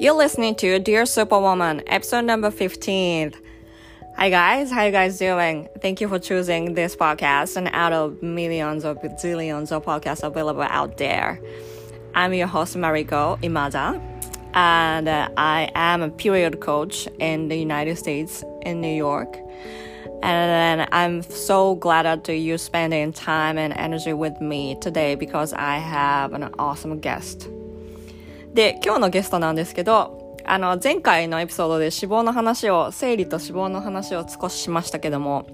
You're listening to Dear Superwoman, episode number 15. Hi guys, how you guys doing? Thank you for choosing this podcast and out of millions or zillions of podcasts available out there. I'm your host Mariko Imada, and uh, I am a period coach in the United States in New York. And I'm so glad that you spending time and energy with me today because I have an awesome guest. で、今日のゲストなんですけど、あの、前回のエピソードで脂肪の話を、生理と脂肪の話を少ししましたけども、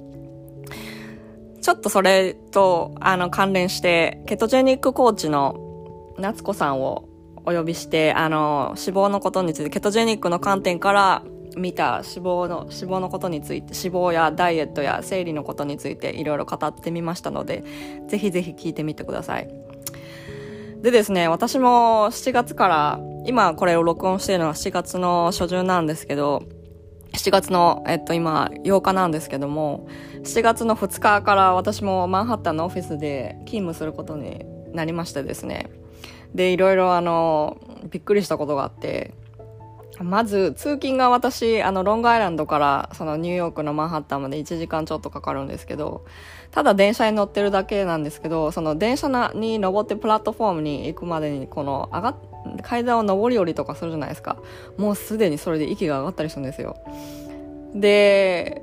ちょっとそれと、あの、関連して、ケトジェニックコーチの夏子さんをお呼びして、あの、脂肪のことについて、ケトジェニックの観点から見た脂肪の、脂肪のことについて、脂肪やダイエットや生理のことについていろいろ語ってみましたので、ぜひぜひ聞いてみてください。でですね、私も7月から、今これを録音しているのは7月の初旬なんですけど、7月の、えっと、今、8日なんですけども、7月の2日から私もマンハッタンのオフィスで勤務することになりましてですね。で、いろいろあの、びっくりしたことがあって、まず、通勤が私、あの、ロングアイランドから、そのニューヨークのマンハッタンまで1時間ちょっとかかるんですけど、ただ電車に乗ってるだけなんですけど、その電車に登ってプラットフォームに行くまでに、この、上がっ、階段を上り下りとかするじゃないですか。もうすでにそれで息が上がったりするんですよ。で、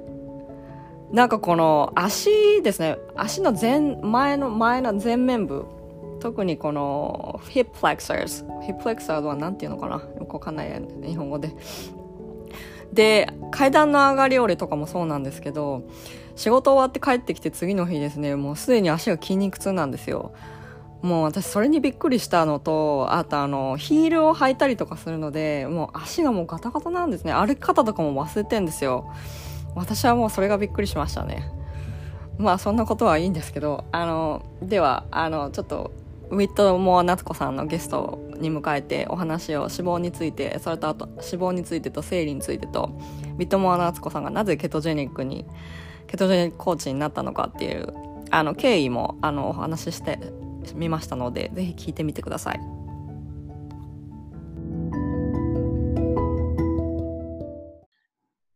なんかこの足ですね、足の前、前の、前の前面部、特にこの hip flexors hip flexor は何て言うのかなよくわかんない、日本語で。で、階段の上がり下りとかもそうなんですけど、仕事終わって帰ってきて次の日ですね、もうすでに足が筋肉痛なんですよ。もう私それにびっくりしたのと、あとあの、ヒールを履いたりとかするので、もう足がもうガタガタなんですね。歩き方とかも忘れてんですよ。私はもうそれがびっくりしましたね。まあそんなことはいいんですけど、あの、では、あの、ちょっとウィットモア夏子さんのゲストに迎えてお話を脂肪についてそれとあと脂肪についてと生理についてとウィットモア夏子さんがなぜケトジェニックにケトジェニックコーチになったのかっていうあの経緯もあのお話ししてみましたのでぜひ聞いてみてください。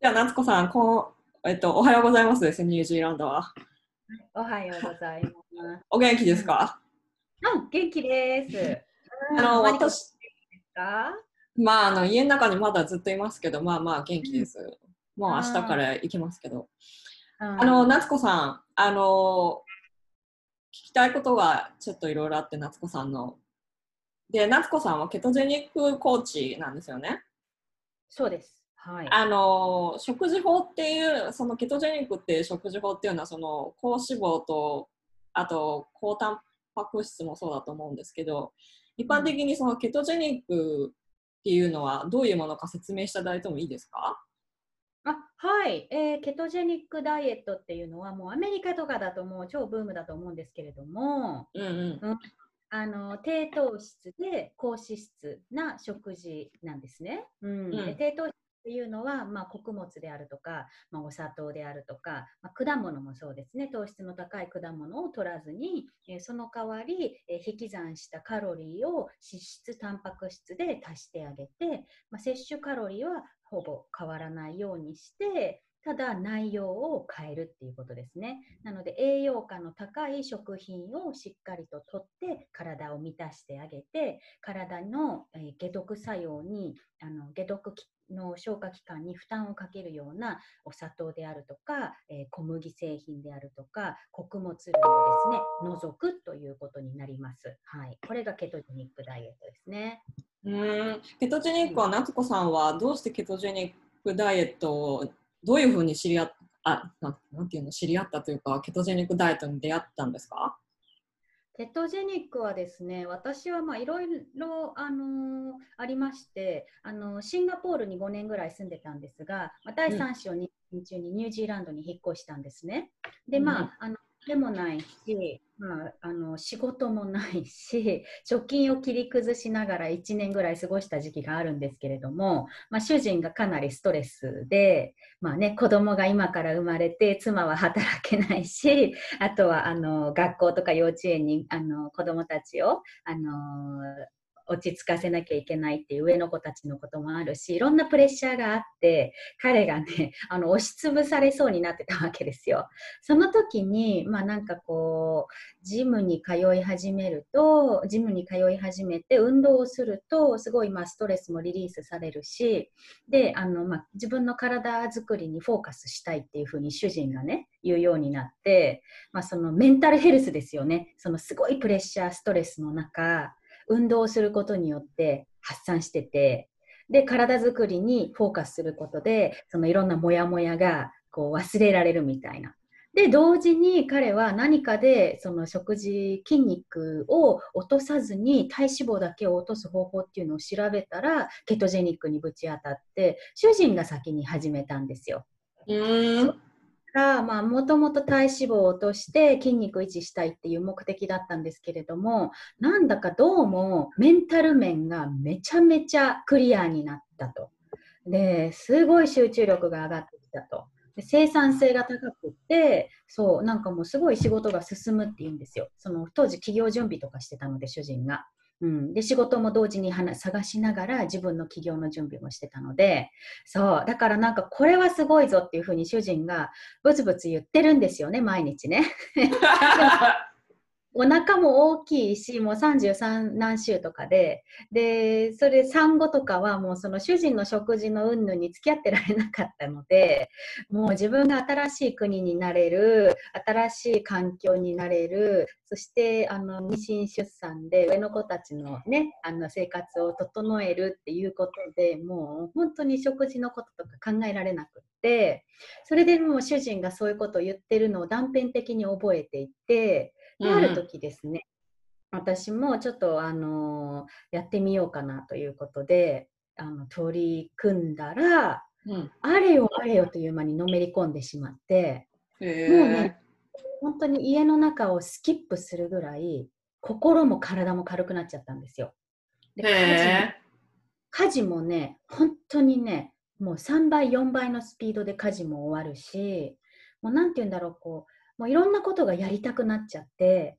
じゃあ夏子さんこう、えっと、おはようございますですニュージーランドは。おはようございます。お元気ですか？うん、元気です。あの、私、まあ、あの、家の中にまだずっといますけど、まあまあ元気です。うん、もう明日から行きますけど。あの、夏子さん、あの、聞きたいことがちょっといろいろあって、夏子さんの。で、夏子さんはケトジェニックコーチなんですよね。そうです。はい、あの食事法っていうそのケトジェニックっていう食事法っていうのはその高脂肪とあと高タン白質もそうだと思うんですけど一般的にそのケトジェニックっていうのはどういうものか説明していただいてもいいですか？あはい、えー、ケトジェニックダイエットっていうのはもうアメリカとかだともう超ブームだと思うんですけれども、うんうん。うん、あの低糖質で高脂質な食事なんですね。うん、うん、低糖質っていうのは、まあ、穀物であるとか、まあ、お砂糖であるとか、まあ、果物もそうですね糖質の高い果物を取らずに、えー、その代わり、えー、引き算したカロリーを脂質タンパク質で足してあげて、まあ、摂取カロリーはほぼ変わらないようにしてただ内容を変えるっていうことですね。なので栄養価の高い食品をしっかりととって体を満たしてあげて体の、解毒作用にあの解毒の消化器官に負担をかけるようなお砂糖であるとか、えー、小麦製品であるとか穀物類をですね除くということになります。はい、これがケトジェニックダイエットですね。うんケトジェニックは夏子さんはどうしてケトジェニックダイエットをどういうふうに知り合っあななんていうの知り合ったというかケトジェニックダイエットに出会ったんですか？ケトジェニックはですね、私はいろいろあのー、ありまして、あのー、シンガポールに5年ぐらい住んでたんですが、まあ、第3子を2年中にニュージーランドに引っ越したんですね。で、まあ、あのでもないし、まあ、あの仕事もないし 貯金を切り崩しながら1年ぐらい過ごした時期があるんですけれども、まあ、主人がかなりストレスで、まあね、子供が今から生まれて妻は働けないしあとはあの学校とか幼稚園にあの子供たちをあの落ち着かせなきゃいけないっていう上の子たちのこともあるしいろんなプレッシャーがあって彼がね あの押しつぶされそうになってたわけですよ。その時にまあなんかこうジムに通い始めるとジムに通い始めて運動をするとすごいまあストレスもリリースされるしであの、まあ、自分の体づくりにフォーカスしたいっていうふうに主人がね言うようになって、まあ、そのメンタルヘルスですよねそのすごいプレッシャーストレスの中運動することによって発散しててで体づくりにフォーカスすることでそのいろんなモヤモヤがこう忘れられるみたいな。で同時に彼は何かでその食事筋肉を落とさずに体脂肪だけを落とす方法っていうのを調べたらケトジェニックにぶち当たって主人が先に始めたんですよ。うんが、まあ、もともと体脂肪を落として筋肉維持したいっていう目的だったんですけれども、なんだかどうもメンタル面がめちゃめちゃクリアになったと。で、すごい集中力が上がってきたと。生産性が高くて、そう、なんかもうすごい仕事が進むっていうんですよ。その当時企業準備とかしてたので、主人が。うん、で仕事も同時に探しながら自分の起業の準備もしてたのでそうだからなんかこれはすごいぞっていうふうに主人がブツブツ言ってるんですよね毎日ね。お腹も大きいし、もう33何週とかで、で、それ産後とかはもうその主人の食事の云々に付き合ってられなかったので、もう自分が新しい国になれる、新しい環境になれる、そしてあの妊娠出産で上の子たちのね、あの生活を整えるっていうことでもう本当に食事のこととか考えられなくって、それでもう主人がそういうことを言ってるのを断片的に覚えていて、である時ですね、私もちょっとあのやってみようかなということであの取り組んだら、うん、あれよあれよという間にのめり込んでしまって、もうね本当に家の中をスキップするぐらい心も体も軽くなっちゃったんですよ。で家事家事もね本当にねもう3倍4倍のスピードで家事も終わるしもう何て言うんだろうこうもういろんなことがやりたくなっちゃって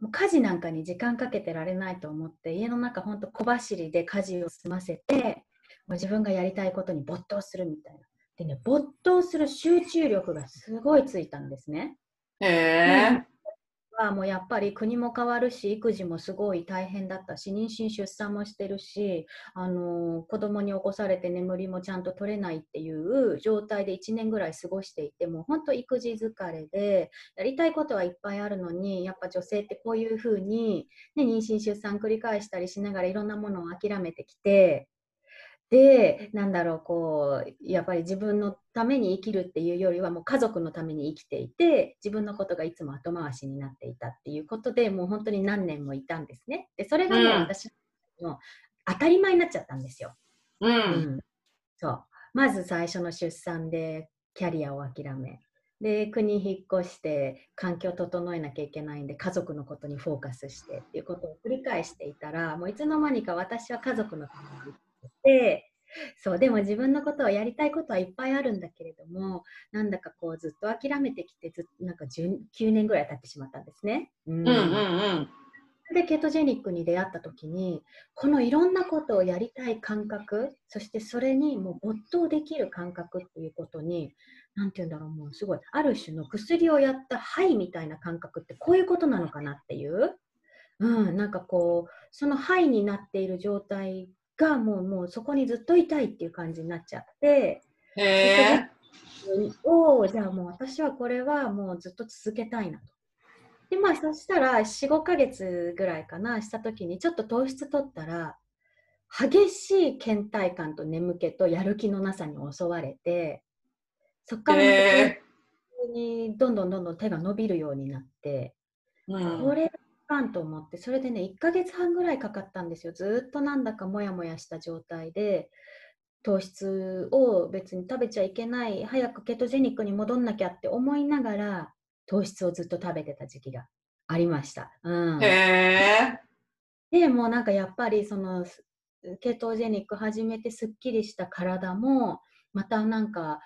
もう家事なんかに時間かけてられないと思って家の中ほんと小走りで家事を済ませてもう自分がやりたいことに没頭するみたいな。でね没頭する集中力がすごいついたんですね。へえ。はもうやっぱり国も変わるし育児もすごい大変だったし妊娠出産もしてるしあの子供に起こされて眠りもちゃんと取れないっていう状態で1年ぐらい過ごしていても本当育児疲れでやりたいことはいっぱいあるのにやっぱ女性ってこういうふうに、ね、妊娠出産繰り返したりしながらいろんなものを諦めてきてでなんだろうこうやっぱり自分のために生きるっていうよりはもう家族のために生きていて自分のことがいつも後回しになっていたっていうことでもう本当に何年もいたんですね。でそれがもう私の当たり前になっちゃったんですよ。うん、うん、そうまず最初の出産でキャリアを諦めで国引っ越して環境を整えなきゃいけないんで家族のことにフォーカスしてっていうことを繰り返していたらもういつの間にか私は家族のためにてそうでも自分のことをやりたいことはいっぱいあるんだけれどもなんだかこうずっと諦めてきてずなんか9年ぐらい経ってしまったんですね。うん、うんうんうん。でケトジェニックに出会った時にこのいろんなことをやりたい感覚そしてそれにもう没頭できる感覚っていうことに何て言うんだろうもうすごいある種の薬をやった肺みたいな感覚ってこういうことなのかなっていう、うん、なんかこうその肺になっている状態がもうもうそこにずっといたいっていう感じになっちゃって、へおじゃあもう私はこれはもうずっと続けたいなと。でまあそしたら45ヶ月ぐらいかなした時にちょっと糖質取ったら激しい倦怠感と眠気とやる気のなさに襲われてそこからにどんどんどんどん手が伸びるようになって、うん、これかんと思ってそれでね1ヶ月半ぐらいかかったんですよ。ずっとなんだかモヤモヤした状態で糖質を別に食べちゃいけない早くケトジェニックに戻んなきゃって思いながら糖質をずっと食べてた時期がありました。うん、へでもなんかやっぱりそのケトジェニック始めてすっきりした体もまたなんか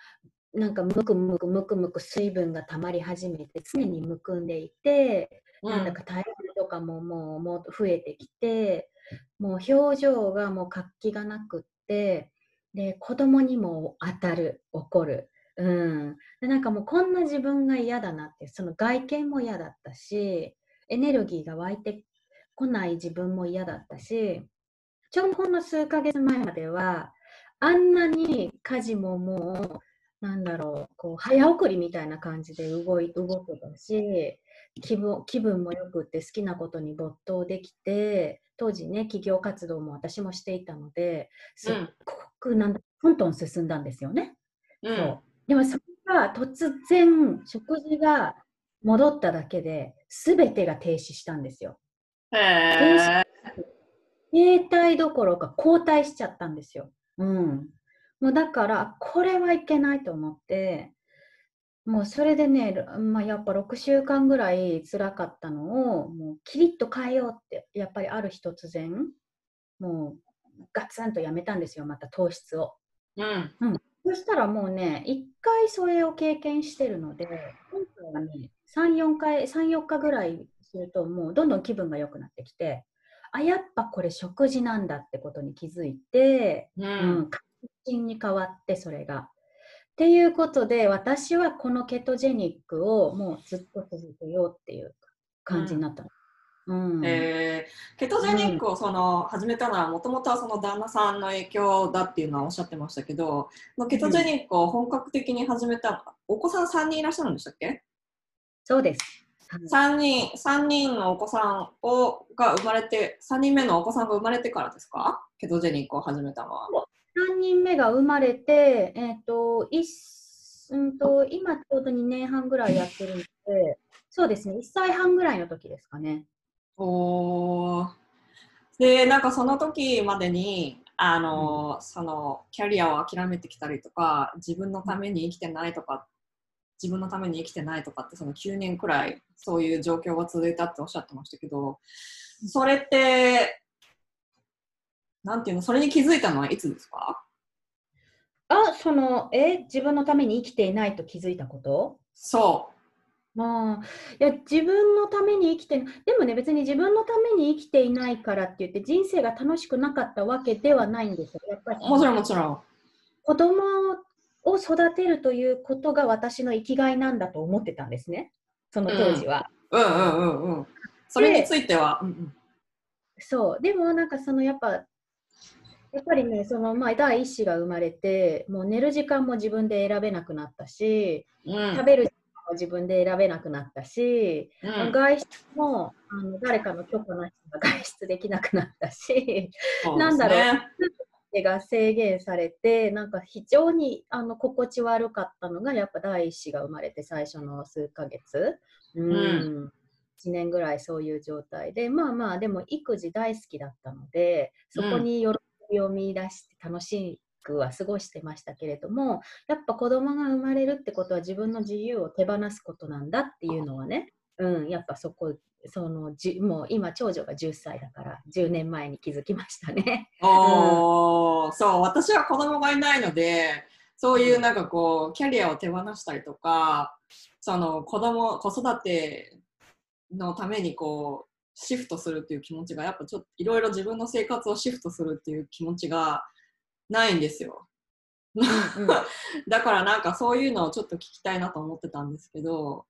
なんかむくむくむくむく水分がたまり始めて常にむくんでいてなんか体重とかももうもう増えてきてもう表情がもう活気がなくってで子供にも当たる怒る、うん、でなんかもうこんな自分が嫌だなってその外見も嫌だったしエネルギーが湧いてこない自分も嫌だったしちょうどほんの数ヶ月前まではあんなに家事ももうなんだろうこう早送りみたいな感じで動い動くたし気分気分もよくって好きなことに没頭できて当時ね企業活動も私もしていたのですっごくなんだ、トントン進んだんですよね。うん、そうでもそれが突然食事が戻っただけで全てが停止したんですよ。へ停滞どころか後退しちゃったんですよ。うん。もうだからこれはいけないと思ってもうそれでね、まあ、やっぱ6週間ぐらい辛かったのをもうキリッと変えようってやっぱりある日突然もうガツンとやめたんですよまた糖質を、うん、うん、そしたらもうね1回それを経験してるので今回はね34回34日ぐらいするともうどんどん気分が良くなってきてあやっぱこれ食事なんだってことに気づいて、うん、うん、確信に変わってそれが。っていうことで私はこのケトジェニックをもうずっと続けようっていう感じになったの。うんえー、ケトジェニックをその始めたのはもともとはその旦那さんの影響だっていうのはおっしゃってましたけどケトジェニックを本格的に始めた、お子さん3人いらっしゃるんでしたっけ？そうです。3人 ,3 人のお子さんをが生まれて3人目のお子さんが生まれてからですか？ケトジェニックを始めたのは。3人目が生まれて、えーというんと、今ちょうど2年半ぐらいやってるんで、そうですね、1歳半ぐらいの時ですかね。おで、なんかその時までに、あの、うん、そのキャリアを諦めてきたりとか、自分のために生きてないとか、自分のために生きてないとかって、その9年くらいそういう状況が続いたっておっしゃってましたけど、それってなんていうの、それに気づいたのはいつですか？あ、その、え、自分のために生きていないと気づいたこと？そう。まあ、いや、自分のために生きて、でもね、別に自分のために生きていないからって言って、人生が楽しくなかったわけではないんですよ。やっぱり。もちろん、もちろん。子供を育てるということが私の生きがいなんだと思ってたんですね。その当時は。うん、うん、うんうんうん。それについては。うんうん、そう。でも、なんかそのやっぱ、やっぱりね、そのまあ、第一子が生まれて、もう寝る時間も自分で選べなくなったし、うん、食べる時間も自分で選べなくなったし、うん、外出もあの誰かの許可なしが外出できなくなったし、ね、なんだろう、手が制限されて、なんか非常にあの心地悪かったのが、やっぱ第一子が生まれて最初の数ヶ月。うん、うん。1年ぐらいそういう状態でまあまあでも育児大好きだったのでそこに喜びを見出して楽しくは過ごしてましたけれどもやっぱ子供が生まれるってことは自分の自由を手放すことなんだっていうのはね、うん、やっぱそこそのじもう今長女が10歳だから10年前に気づきましたね。おうん、そう私は子供がいないのでそういうなんかこうキャリアを手放したりとかその子供子育てのためにこうシフトするっていう気持ちがやっぱちょっといろいろ自分の生活をシフトするっていう気持ちがないんですよ。だからなんかそういうのをちょっと聞きたいなと思ってたんですけど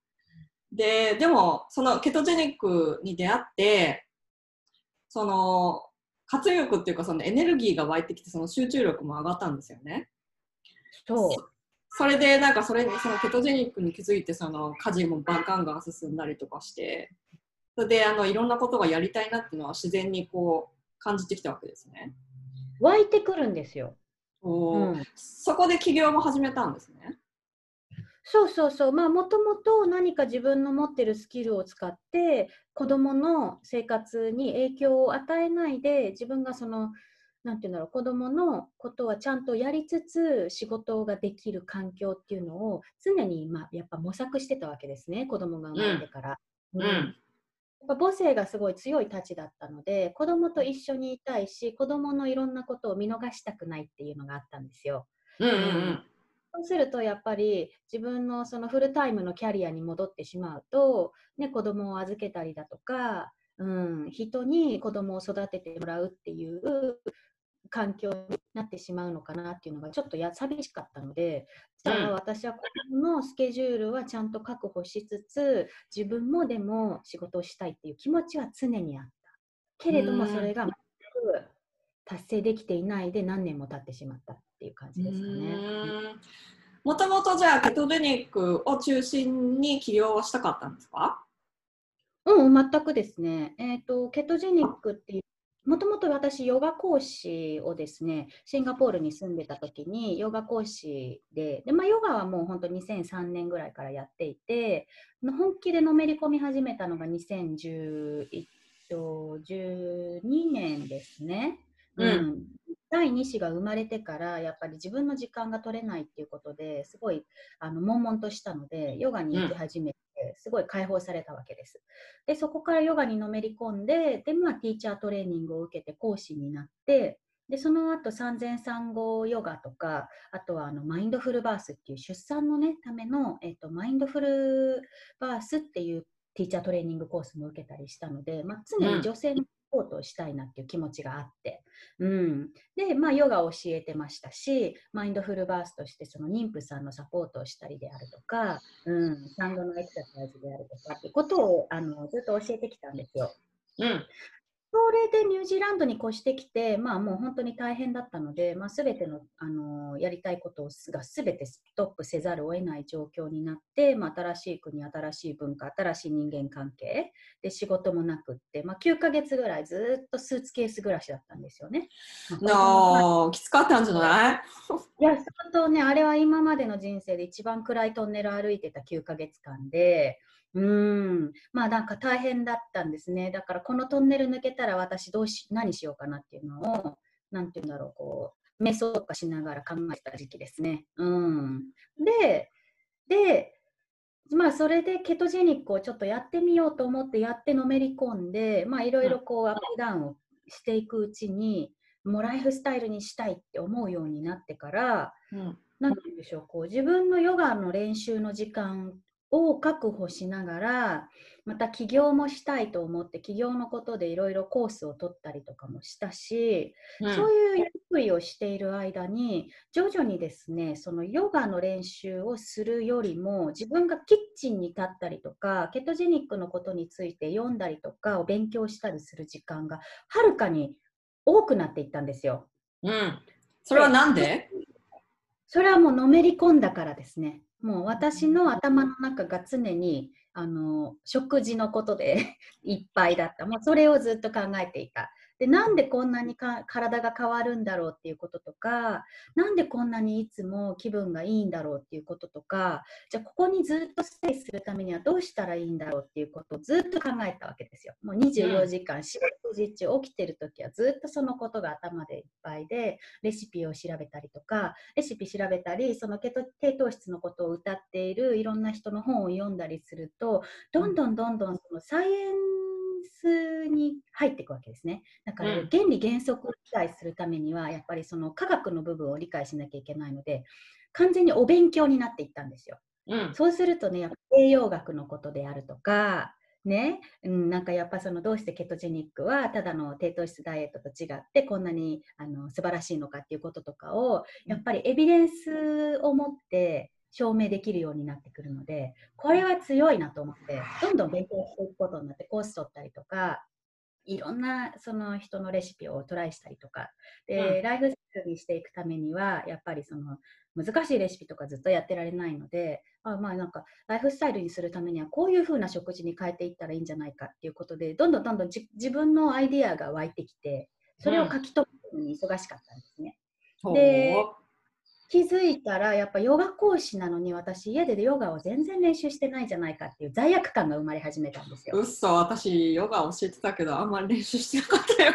ででもそのケトジェニックに出会ってその活力っていうかそのエネルギーが湧いてきてその集中力も上がったんですよね。そうそれでなんかそれにそのケトジェニックに気づいてその家事もガンガン進んだりとかしてそれであのいろんなことがやりたいなっていうのは自然にこう感じてきたわけですね。湧いてくるんですよ。おうん、そこで起業も始めたんですね。そうそうそう、まあもともと何か自分の持ってるスキルを使って子どもの生活に影響を与えないで自分がそのなんていうんだろう子どものことはちゃんとやりつつ仕事ができる環境っていうのを常に、まあ、やっぱ模索してたわけですね子どもが生まれてから。うん、うん母性がすごい強いたちだったので子供と一緒にいたいし子供のいろんなことを見逃したくないっていうのがあったんですよ。うんうんうんそうするとやっぱり自分のそのフルタイムのキャリアに戻ってしまうと、ね、子供を預けたりだとかうん、人に子供を育ててもらうっていう環境になってしまうのかなっていうのがちょっとや寂しかったので、じゃあ私はこのスケジュールはちゃんと確保しつつ、自分もでも仕事をしたいっていう気持ちは常にあった。けれどもそれが全く達成できていないで何年も経ってしまったっていう感じですかね。もともとじゃあケトジェニックを中心に起業はしたかったんですか？うん、全くですね。えっ、ー、と、ケトジェニックっていうもともと私、ヨガ講師をですね、シンガポールに住んでた時に、ヨガ講師で、でまあ、ヨガはもう本当2003年ぐらいからやっていて、本気でのめり込み始めたのが2012年ですね。うん、うん、第2子が生まれてからやっぱり自分の時間が取れないっていうことですごいあの悶々としたのでヨガに行き始めすごい解放されたわけです。でそこからヨガにのめり込んでで、まあ、ティーチャートレーニングを受けて講師になってでその後産前産後ヨガとかあとはあのマインドフルバースっていう出産の、ね、ための、えっと、マインドフルバースっていうティーチャートレーニングコースも受けたりしたので、まあ、常に女性のポートをしたいなっていう気持ちがあって、うん、で、まあ、ヨガを教えてましたし、マインドフルバースとしてその妊婦さんのサポートをしたりであるとか、うん、産後のエクササイズであるとかっていうことをあのずっと教えてきたんですよ。うん、それでニュージーランドに越してきて、まあ、もう本当に大変だったので、まあ、全ての、あのやりたいことが全てストップせざるを得ない状況になって、まあ、新しい国、新しい文化、新しい人間関係で仕事もなくって、まあ、9ヶ月ぐらいずっとスーツケース暮らしだったんですよね。まあ、きつかったんじゃない？いや、相当ね、あれは今までの人生で一番暗いトンネル歩いてた9ヶ月間で、うん、まあなんか大変だったんですね。だからこのトンネル抜けたら私どうし何しようかなっていうのを、なんて言うんだろう、こう、瞑想とかしながら考えた時期ですね。うん。で、で、まあそれでケトジェニックをちょっとやってみようと思ってやってのめり込んで、まあいろいろこうアップダウンをしていくうちに、もうライフスタイルにしたいって思うようになってから、うん、なんて言うんでしょう、こう自分のヨガの練習の時間を確保しながらまた起業もしたいと思って起業のことでいろいろコースを取ったりとかもしたし、うん、そういうやりくりをしている間に徐々にですねそのヨガの練習をするよりも自分がキッチンに立ったりとかケトジェニックのことについて読んだりとかを勉強したりする時間がはるかに多くなっていったんですよ。うん、それは何で？それはもうのめり込んだからですね。もう私の頭の中が常にあの食事のことで いっぱいだった。もうそれをずっと考えていた。でなんでこんなにか体が変わるんだろうっていうこととかなんでこんなにいつも気分がいいんだろうっていうこととかじゃあここにずっとステイするためにはどうしたらいいんだろうっていうことをずっと考えたわけですよ。もう24時間仕事時中起きてる時はずっとそのことが頭でいっぱいでレシピを調べたりとかレシピ調べたりその低糖質のことを歌っているいろんな人の本を読んだりするとどんどんどんどんそのサイエンスに入っていくわけですね。だから原理原則を理解するためにはやっぱりその科学の部分を理解しなきゃいけないので完全にお勉強になっていったんですよ。うん、そうするとねやっぱ栄養学のことであるとかね、うん、なんかやっぱそのどうしてケトジェニックはただの低糖質ダイエットと違ってこんなにあの素晴らしいのかっていうこととかをやっぱりエビデンスを持って証明できるようになってくるので、これは強いなと思って、どんどん勉強していくことになって、コース取ったりとか、いろんなその人のレシピをトライしたりとか、で、うん、ライフスタイルにしていくためには、やっぱりその難しいレシピとかずっとやってられないので、あまあなんかライフスタイルにするためにはこういう風な食事に変えていったらいいんじゃないかっていうことで、どんどんどんどん自分のアイディアが湧いてきて、それを書き留めるのに忙しかったんですね。うん、で、気づいたらやっぱヨガ講師なのに私家でヨガを全然練習してないじゃないかっていう罪悪感が生まれ始めたんですよ。うっそ私ヨガ教えてたけどあんまり練習してなかったよ。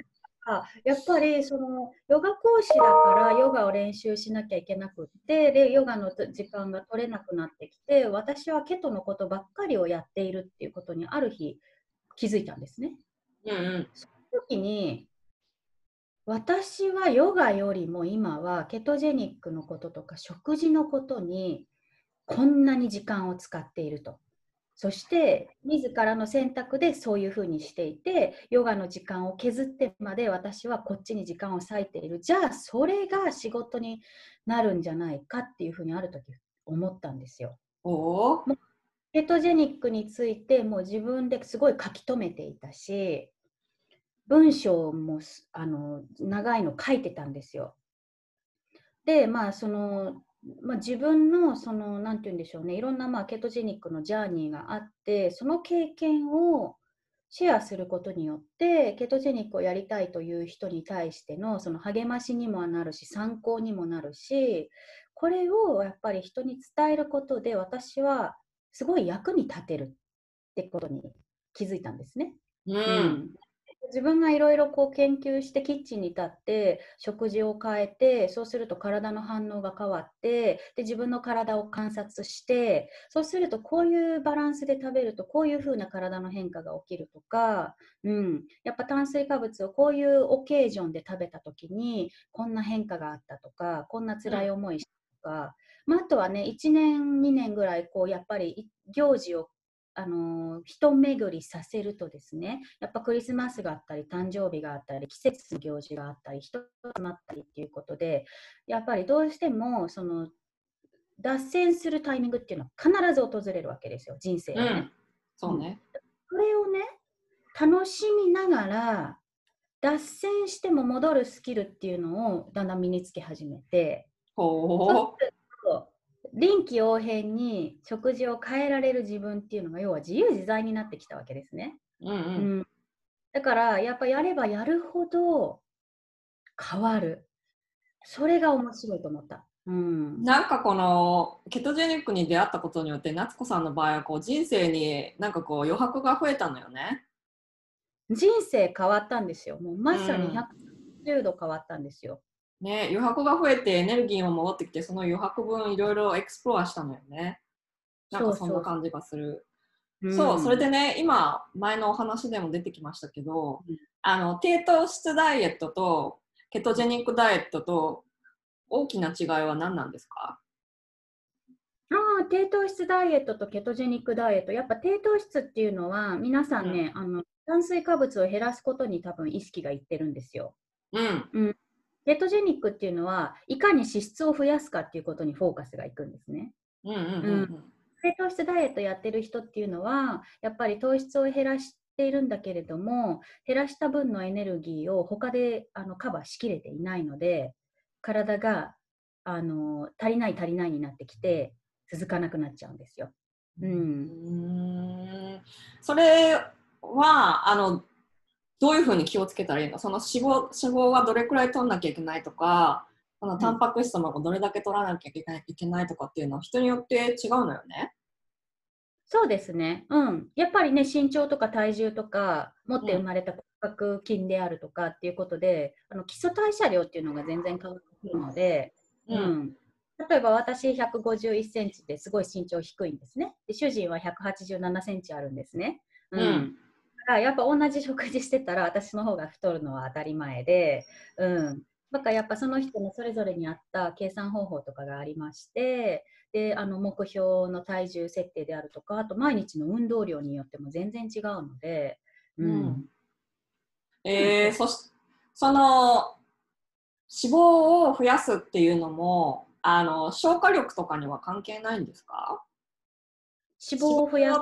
やっぱりそのヨガ講師だからヨガを練習しなきゃいけなくってでヨガの時間が取れなくなってきて私はケトのことばっかりをやっているっていうことにある日気づいたんですね。うんうん、その時に私はヨガよりも今はケトジェニックのこととか食事のことにこんなに時間を使っていると。そして自らの選択でそういうふうにしていてヨガの時間を削ってまで私はこっちに時間を割いているじゃあそれが仕事になるんじゃないかっていうふうにある時思ったんですよ。おケトジェニックについてもう自分ですごい書き留めていたし文章もあの長いの書いてたんですよ。でまあそのまあ、自分のその何て言うんでしょうねいろんなまあケトジェニックのジャーニーがあってその経験をシェアすることによってケトジェニックをやりたいという人に対してのその励ましにもなるし参考にもなるしこれをやっぱり人に伝えることで私はすごい役に立てるってことに気づいたんですね。うん、うん自分がいろいろこう研究してキッチンに立って食事を変えてそうすると体の反応が変わってで自分の体を観察してそうするとこういうバランスで食べるとこういう風な体の変化が起きるとか、うん、やっぱ炭水化物をこういうオケージョンで食べた時にこんな変化があったとかこんな辛い思いしたとか、まあ、あとはね1年2年ぐらいこうやっぱり行事をあの人巡りさせるとですねやっぱクリスマスがあったり誕生日があったり季節の行事があったり人が集まったりっていうことでやっぱりどうしてもその脱線するタイミングっていうのは必ず訪れるわけですよ人生はね、うん、そうね、これをね楽しみながら脱線しても戻るスキルっていうのをだんだん身につけ始めて。ほう臨機応変に食事を変えられる自分っていうのが要は自由自在になってきたわけですね。うん、うんうん、だからやっぱやればやるほど変わる。それが面白いと思った。うん、なんかこのケトジェニックに出会ったことによって夏子さんの場合はこう人生になんかこう余白が増えたのよね。人生変わったんですよ。もうまさに110度変わったんですよ。ね、余白が増えてエネルギーも戻ってきてその余白分いろいろエクスプロアしたのよね。なんかそんな感じがする。そう、それでね、今、前のお話でも出てきましたけど、うん、あの、低糖質ダイエットとケトジェニックダイエットと大きな違いは何なんですか？ああ、低糖質ダイエットとケトジェニックダイエット。やっぱ低糖質っていうのは、皆さんね、うん、あの炭水化物を減らすことに多分意識がいってるんですよ。うん。うん、ケトジェニックっていうのはいかに脂質を増やすかっていうことにフォーカスがいくんですね。うんうんうんうん低糖質ダイエットやってる人っていうのはやっぱり糖質を減らしているんだけれども減らした分のエネルギーを他であのカバーしきれていないので体があの足りない足りないになってきて続かなくなっちゃうんですよ。うん、うんそれはあのどういうふうに気をつけたらいいの？その脂肪脂肪はどれくらい取んなきゃいけないとかこのタンパク質もどれだけ取らなきゃいけないとかっていうのは人によって違うのよね？そうですね。うん。やっぱりね、身長とか体重とか、持って生まれた骨格筋であるとかっていうことで、うん、あの基礎代謝量っていうのが全然変わってくるので、うん、うん、例えば私151センチですごい身長低いんですね。で主人は187センチあるんですね。うん、うんからやっぱ同じ食事してたら私の方が太るのは当たり前で、うん、だからやっぱその人のそれぞれに合った計算方法とかがありましてであの目標の体重設定であるとかあと毎日の運動量によっても全然違うので、うん、うん、えー、そしその脂肪を増やすっていうのもあの消化力とかには関係ないんですか？脂肪を増やす。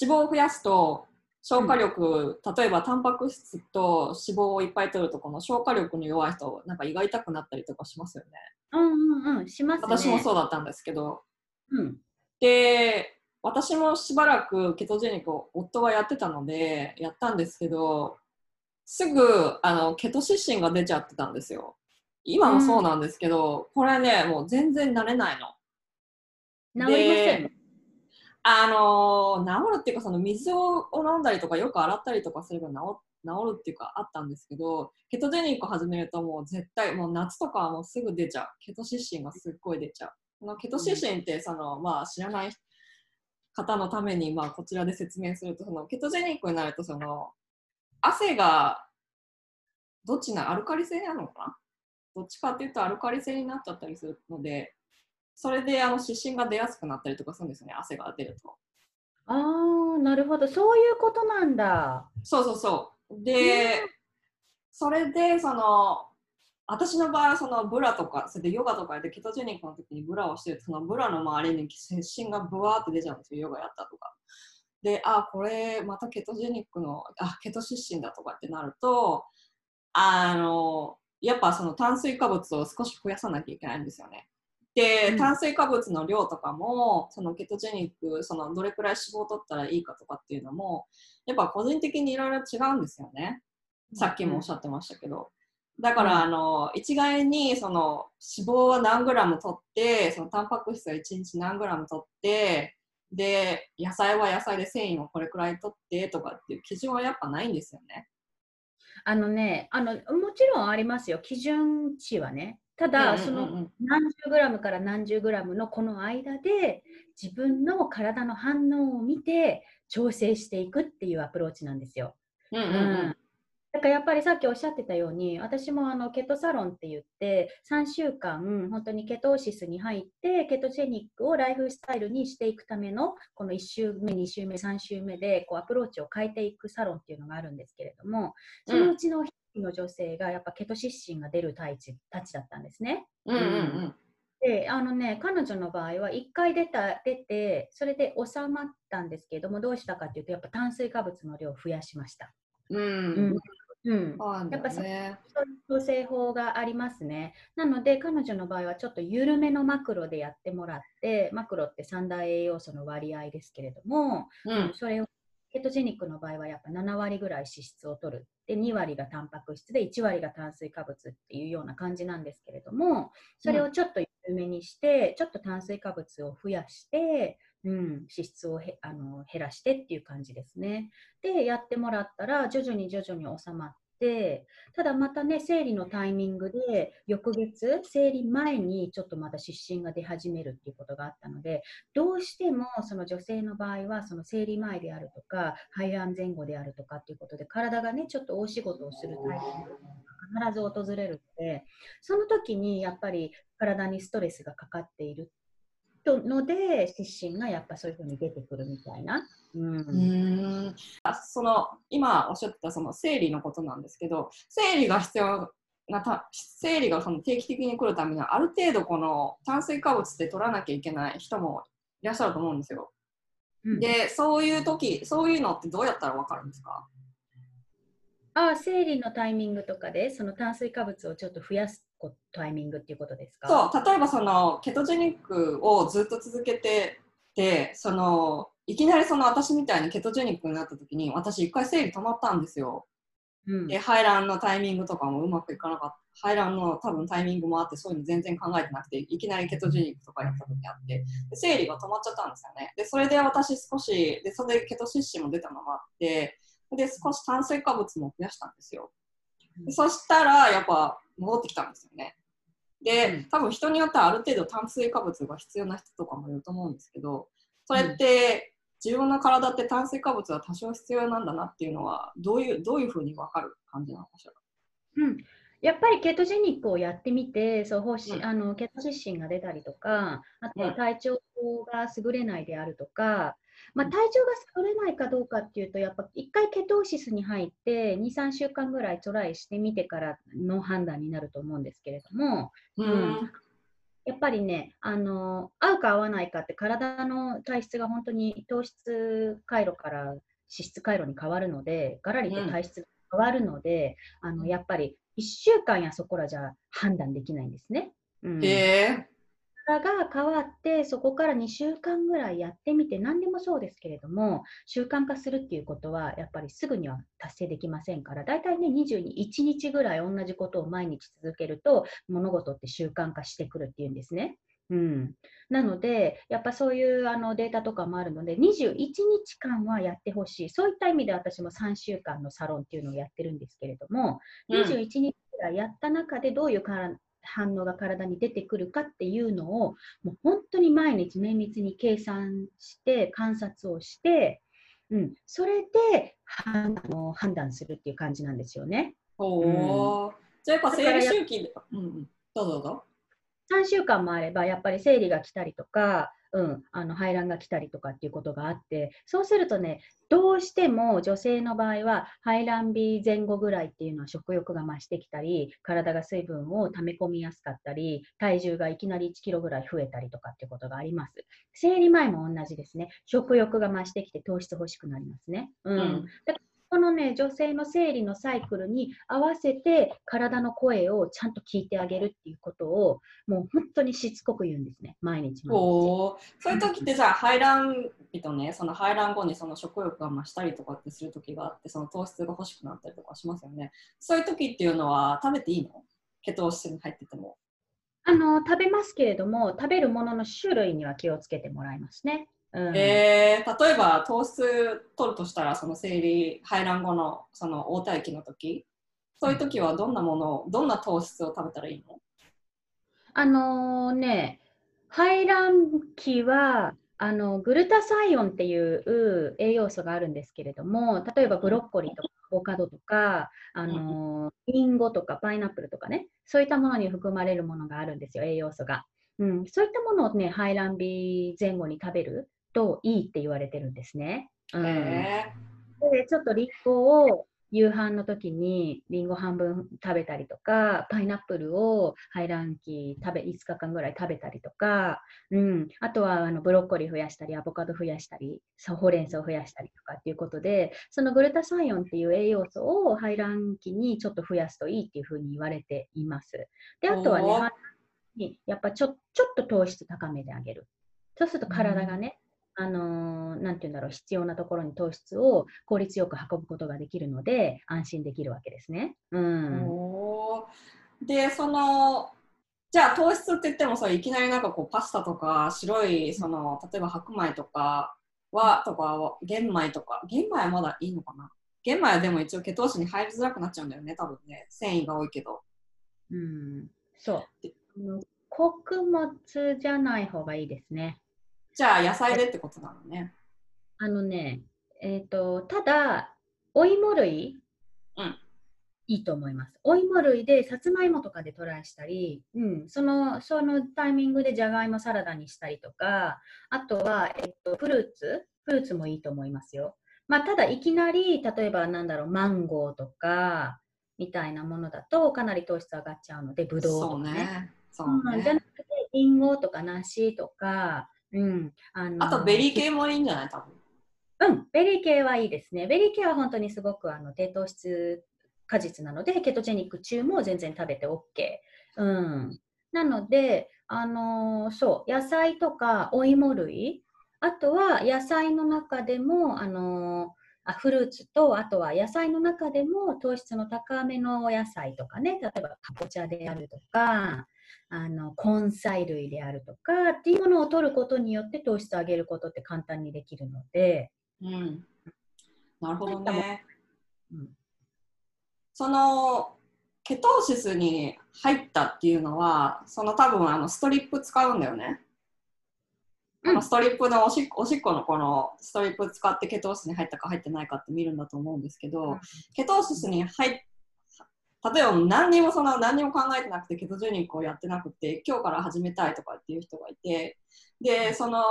脂肪を増やすと消化力、うん、例えばタンパク質と脂肪をいっぱい取るとこの消化力の弱い人なんか胃が痛くなったりとかしますよね。うんうんうんします、ね、私もそうだったんですけど。うん、で私もしばらくケトジェニックを夫はやってたのでやったんですけどすぐあのケト湿疹が出ちゃってたんですよ。今もそうなんですけど、うん、これねもう全然慣れないの。治りませんあの治るっていうかその水を飲んだりとかよく洗ったりとかすれば治治るっていうかあったんですけどケトジェニック始めるともう絶対もう夏とかはもうすぐ出ちゃう。ケト湿疹がすっごい出ちゃう。このケト湿疹ってその、まあ知らない方のためにまあこちらで説明するとそのケトジェニックになるとその汗がどっちなアルカリ性なのかな？どっちかっていうとアルカリ性になっちゃったりするのでそれであの湿疹が出やすくなったりとかするんですよね、汗が出ると。ああ、なるほど。そういうことなんだ。そうそうそう。で、それで、その、私の場合はそのブラとか、それでヨガとかでケトジェニックの時にブラをしてると、そのブラの周りに湿疹がブワーって出ちゃうんですよ、ヨガやったとか。で、あ、これまたケトジェニックの、あ、ケト湿疹だとかってなると、あの、やっぱその炭水化物を少し増やさなきゃいけないんですよね。で、うん、炭水化物の量とかも、そのケトジェニック、そのどれくらい脂肪を取ったらいいかとかっていうのも、やっぱ個人的にいろいろ違うんですよね。さっきもおっしゃってましたけど。だから、あの、一概に、その、脂肪は何グラム取って、その、タンパク質は1日何グラム取って、で、野菜は野菜で繊維をこれくらい取ってとかっていう基準はやっぱないんですよね。あのね、あの、もちろんありますよ。基準値はね。ただ、その何十グラムから何十グラムのこの間で自分の体の反応を見て調整していくっていうアプローチなんですよ。うん、うんうん。だからやっぱりさっきおっしゃってたように私もあのケトサロンって言って3週間本当にケトーシスに入ってケトジェニックをライフスタイルにしていくためのこの1週目2週目3週目でこうアプローチを変えていくサロンっていうのがあるんですけれどもそのうちの1人の女性がやっぱケト湿疹が出るたちたちだったんですね。うんうんうん。であのね、彼女の場合は1回出た出てそれで収まったんですけれどもどうしたかというとやっぱ炭水化物の量を増やしました。うん、うん。うん、やっぱそういう調整法がありますね。なので彼女の場合はちょっと緩めのマクロでやってもらってマクロって三大栄養素の割合ですけれども、うん、それをケトジェニックの場合はやっぱ7割ぐらい脂質を取るで2割がタンパク質で1割が炭水化物っていうような感じなんですけれどもそれをちょっと緩めにして、ちょっと炭水化物を増やしてうん、脂質をへあの減らしてっていう感じですね。で、やってもらったら、徐々に徐々に収まって、ただまたね、生理のタイミングで、翌月、生理前にちょっとまた湿疹が出始めるっていうことがあったので、どうしてもその女性の場合は、その生理前であるとか、排卵前後であるとかっていうことで、体がね、ちょっと大仕事をするタイミングが必ず訪れるので、その時にやっぱり体にストレスがかかっているので湿疹がやっぱそういうふうに出てくるみたいな。うん、うんその今おっしゃってたその生理のことなんですけど生理が必要なた生理がその定期的に来るためにはある程度この炭水化物って取らなきゃいけない人もいらっしゃると思うんですよ。うん、でそういう時そういうのってどうやったら分かるんですか？ああ生理のタイミングとかでその炭水化物をちょっと増やすタイミングっていうことですか？そう例えばそのケトジェニックをずっと続けててそのいきなりその私みたいにケトジェニックになった時に私一回生理止まったんですよ。うん、で排卵のタイミングとかもうまくいかなかった。排卵の多分タイミングもあってそういうの全然考えてなくていきなりケトジェニックとかやった時あってで生理が止まっちゃったんですよね。でそれで私少しでそれでケトシッも出たままあってで少し炭水化物も増やしたんですよ、うん、そしたらやっぱ戻ってきたんですよねで、多分人によってはある程度炭水化物が必要な人とかもいると思うんですけど、それって自分の体って炭水化物は多少必要なんだなっていうのは、どういう、どういうふうに分かる感じなのかしら？うん。やっぱりケトジェニックをやってみて、そう方針、うん、あのケト湿疹が出たりとか、あとは体調が優れないであるとか、まあ、体調が取れないかどうかっていうと、やっぱ1回ケトーシスに入って、2、3週間ぐらいトライしてみてからの判断になると思うんですけれども、うん、うん、やっぱりね、あの合うか合わないかって体の体質が本当に糖質回路から脂質回路に変わるので、ガラリと体質が変わるので、うん、あのやっぱり1週間やそこらじゃ判断できないんですね。うん、えーが変わってそこから2週間ぐらいやってみて何でもそうですけれども習慣化するっていうことはやっぱりすぐには達成できませんからだいたいね21日ぐらい同じことを毎日続けると物事って習慣化してくるっていうんですね。うん、なので、やっぱそういうあのデータとかもあるので、21日間はやってほしい、そういった意味で私も3週間のサロンっていうのをやってるんですけれども、うん、21日ぐらいやった中でどういう反応が体に出てくるかっていうのをもう本当に毎日綿密に計算して観察をして、うん、それであの判断するっていう感じなんですよね。おうん、じゃあやっぱ生理周期で、うん、どうぞどうぞ。3週間もあればやっぱり生理が来たりとか、うん、あの排卵が来たりとかっていうことがあって、そうするとね、どうしても女性の場合は排卵日前後ぐらいっていうのは食欲が増してきたり、体が水分を溜め込みやすかったり、体重がいきなり1キロぐらい増えたりとかっていうことがあります。生理前も同じですね。食欲が増してきて糖質欲しくなりますね。うん、うん、このね、女性の生理のサイクルに合わせて体の声をちゃんと聞いてあげるっていうことを、もう本当にしつこく言うんですね、毎日おそういう時ってじゃあ、排卵日とね、その排卵後にその食欲が増したりとかってする時があって、その糖質が欲しくなったりとかしますよね。そういう時っていうのは食べていいの？ケトー質に入ってても。あの食べますけれども、食べるものの種類には気をつけてもらいますね。うん、えー、例えば糖質取るとしたらその生理排卵後のその応体期の時そういう時はどんなものどんな糖質を食べたらいいの？あのー、ね排卵期はあのグルタサイオンっていう栄養素があるんですけれども例えばブロッコリーとかアボカドとかあのリンゴとかパイナップルとかねそういったものに含まれるものがあるんですよ栄養素が、うん、そういったものをね排卵日前後に食べるといいって言われてるんですね。うん、でちょっとリンゴを夕飯の時にりんご半分食べたりとかパイナップルを排卵期食べ5日間ぐらい食べたりとか、うん、あとはあのブロッコリー増やしたりアボカド増やしたりほうれん草増やしたりとかっていうことでそのグルタサイオンっていう栄養素を排卵期にちょっと増やすといいっていうふうに言われています。であとはねやっぱちょちょっと糖質高めであげる。そうすると体がね、あのー、なんて言うんだろう、必要なところに糖質を効率よく運ぶことができるので、安心できるわけですね。うん、で、その、じゃあ糖質って言ってもさ、いきなりなんかこうパスタとか白い、その、例えば白米とかは、とか、玄米とか、玄米はまだいいのかな？玄米はでも一応ケトーに入りづらくなっちゃうんだよね、多分ね。繊維が多いけど。うん、そう。穀物じゃない方がいいですね。じゃあ野菜でってことなのね。あのね、えっ、ー、と、ただ、お芋類、うん、いいと思います。お芋類でさつまいもとかでトライしたり、うん、そのそのタイミングでじゃがいもサラダにしたりとか、あとは、えっと、フルーツ、フルーツもいいと思いますよ。まあ、ただいきなり、例えばなんだろう、マンゴーとか、みたいなものだとかなり糖質上がっちゃうので、ぶどうとかね。そうね。そうねうん、じゃなくて、りんごとか梨とか、うん、あのあとベリー系もいいんじゃない？多分。うん、ベリー系はいいですね。ベリー系は本当にすごくあの低糖質果実なので、ケトジェニック中も全然食べて OK。うん、なので、あのー、そう、野菜とかお芋類、あとは野菜の中でも、あのー、あフルーツと、あとは野菜の中でも糖質の高めのお野菜とかね、例えばかぼちゃであるとか、あの根菜類であるとかっていうものを取ることによって糖質を上げることって簡単にできるので、うん、なるほどね、うん、そのケトーシスに入ったっていうのはその多分あのストリップ使うんだよね、うん、ストリップのおしおしっこのこのストリップ使ってケトーシスに入ったか入ってないかって見るんだと思うんですけど、うん、ケトーシスに入っ例えば何にもその何にも考えてなくてケトジェニックをやってなくて今日から始めたいとかっていう人がいてでその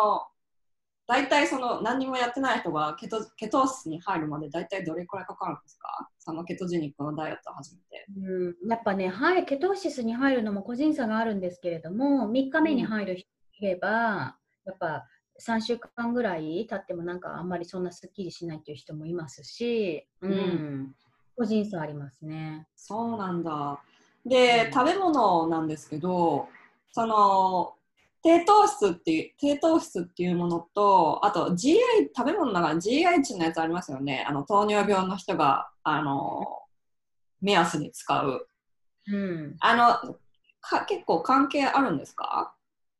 大体その何にもやってない人がケトケトースに入るまで大体どれくらいかかるんですか？そのケトジェニックのダイエットを始めて。うん。やっぱね、はい、ケトーシスに入るのも個人差があるんですけれども3日目に入る人いれば、うん、やっぱ3週間ぐらい経ってもなんかあんまりそんなすっきりしないっていう人もいますし、うん、うん個人差ありますね。そうなんだ。で、食べ物なんですけど、その低糖質っていう低糖質っていうものとあと GI 食べ物の中に GI 値のやつありますよね。あの糖尿病の人があの目安に使う、うん、あのか結構関係あるんですか？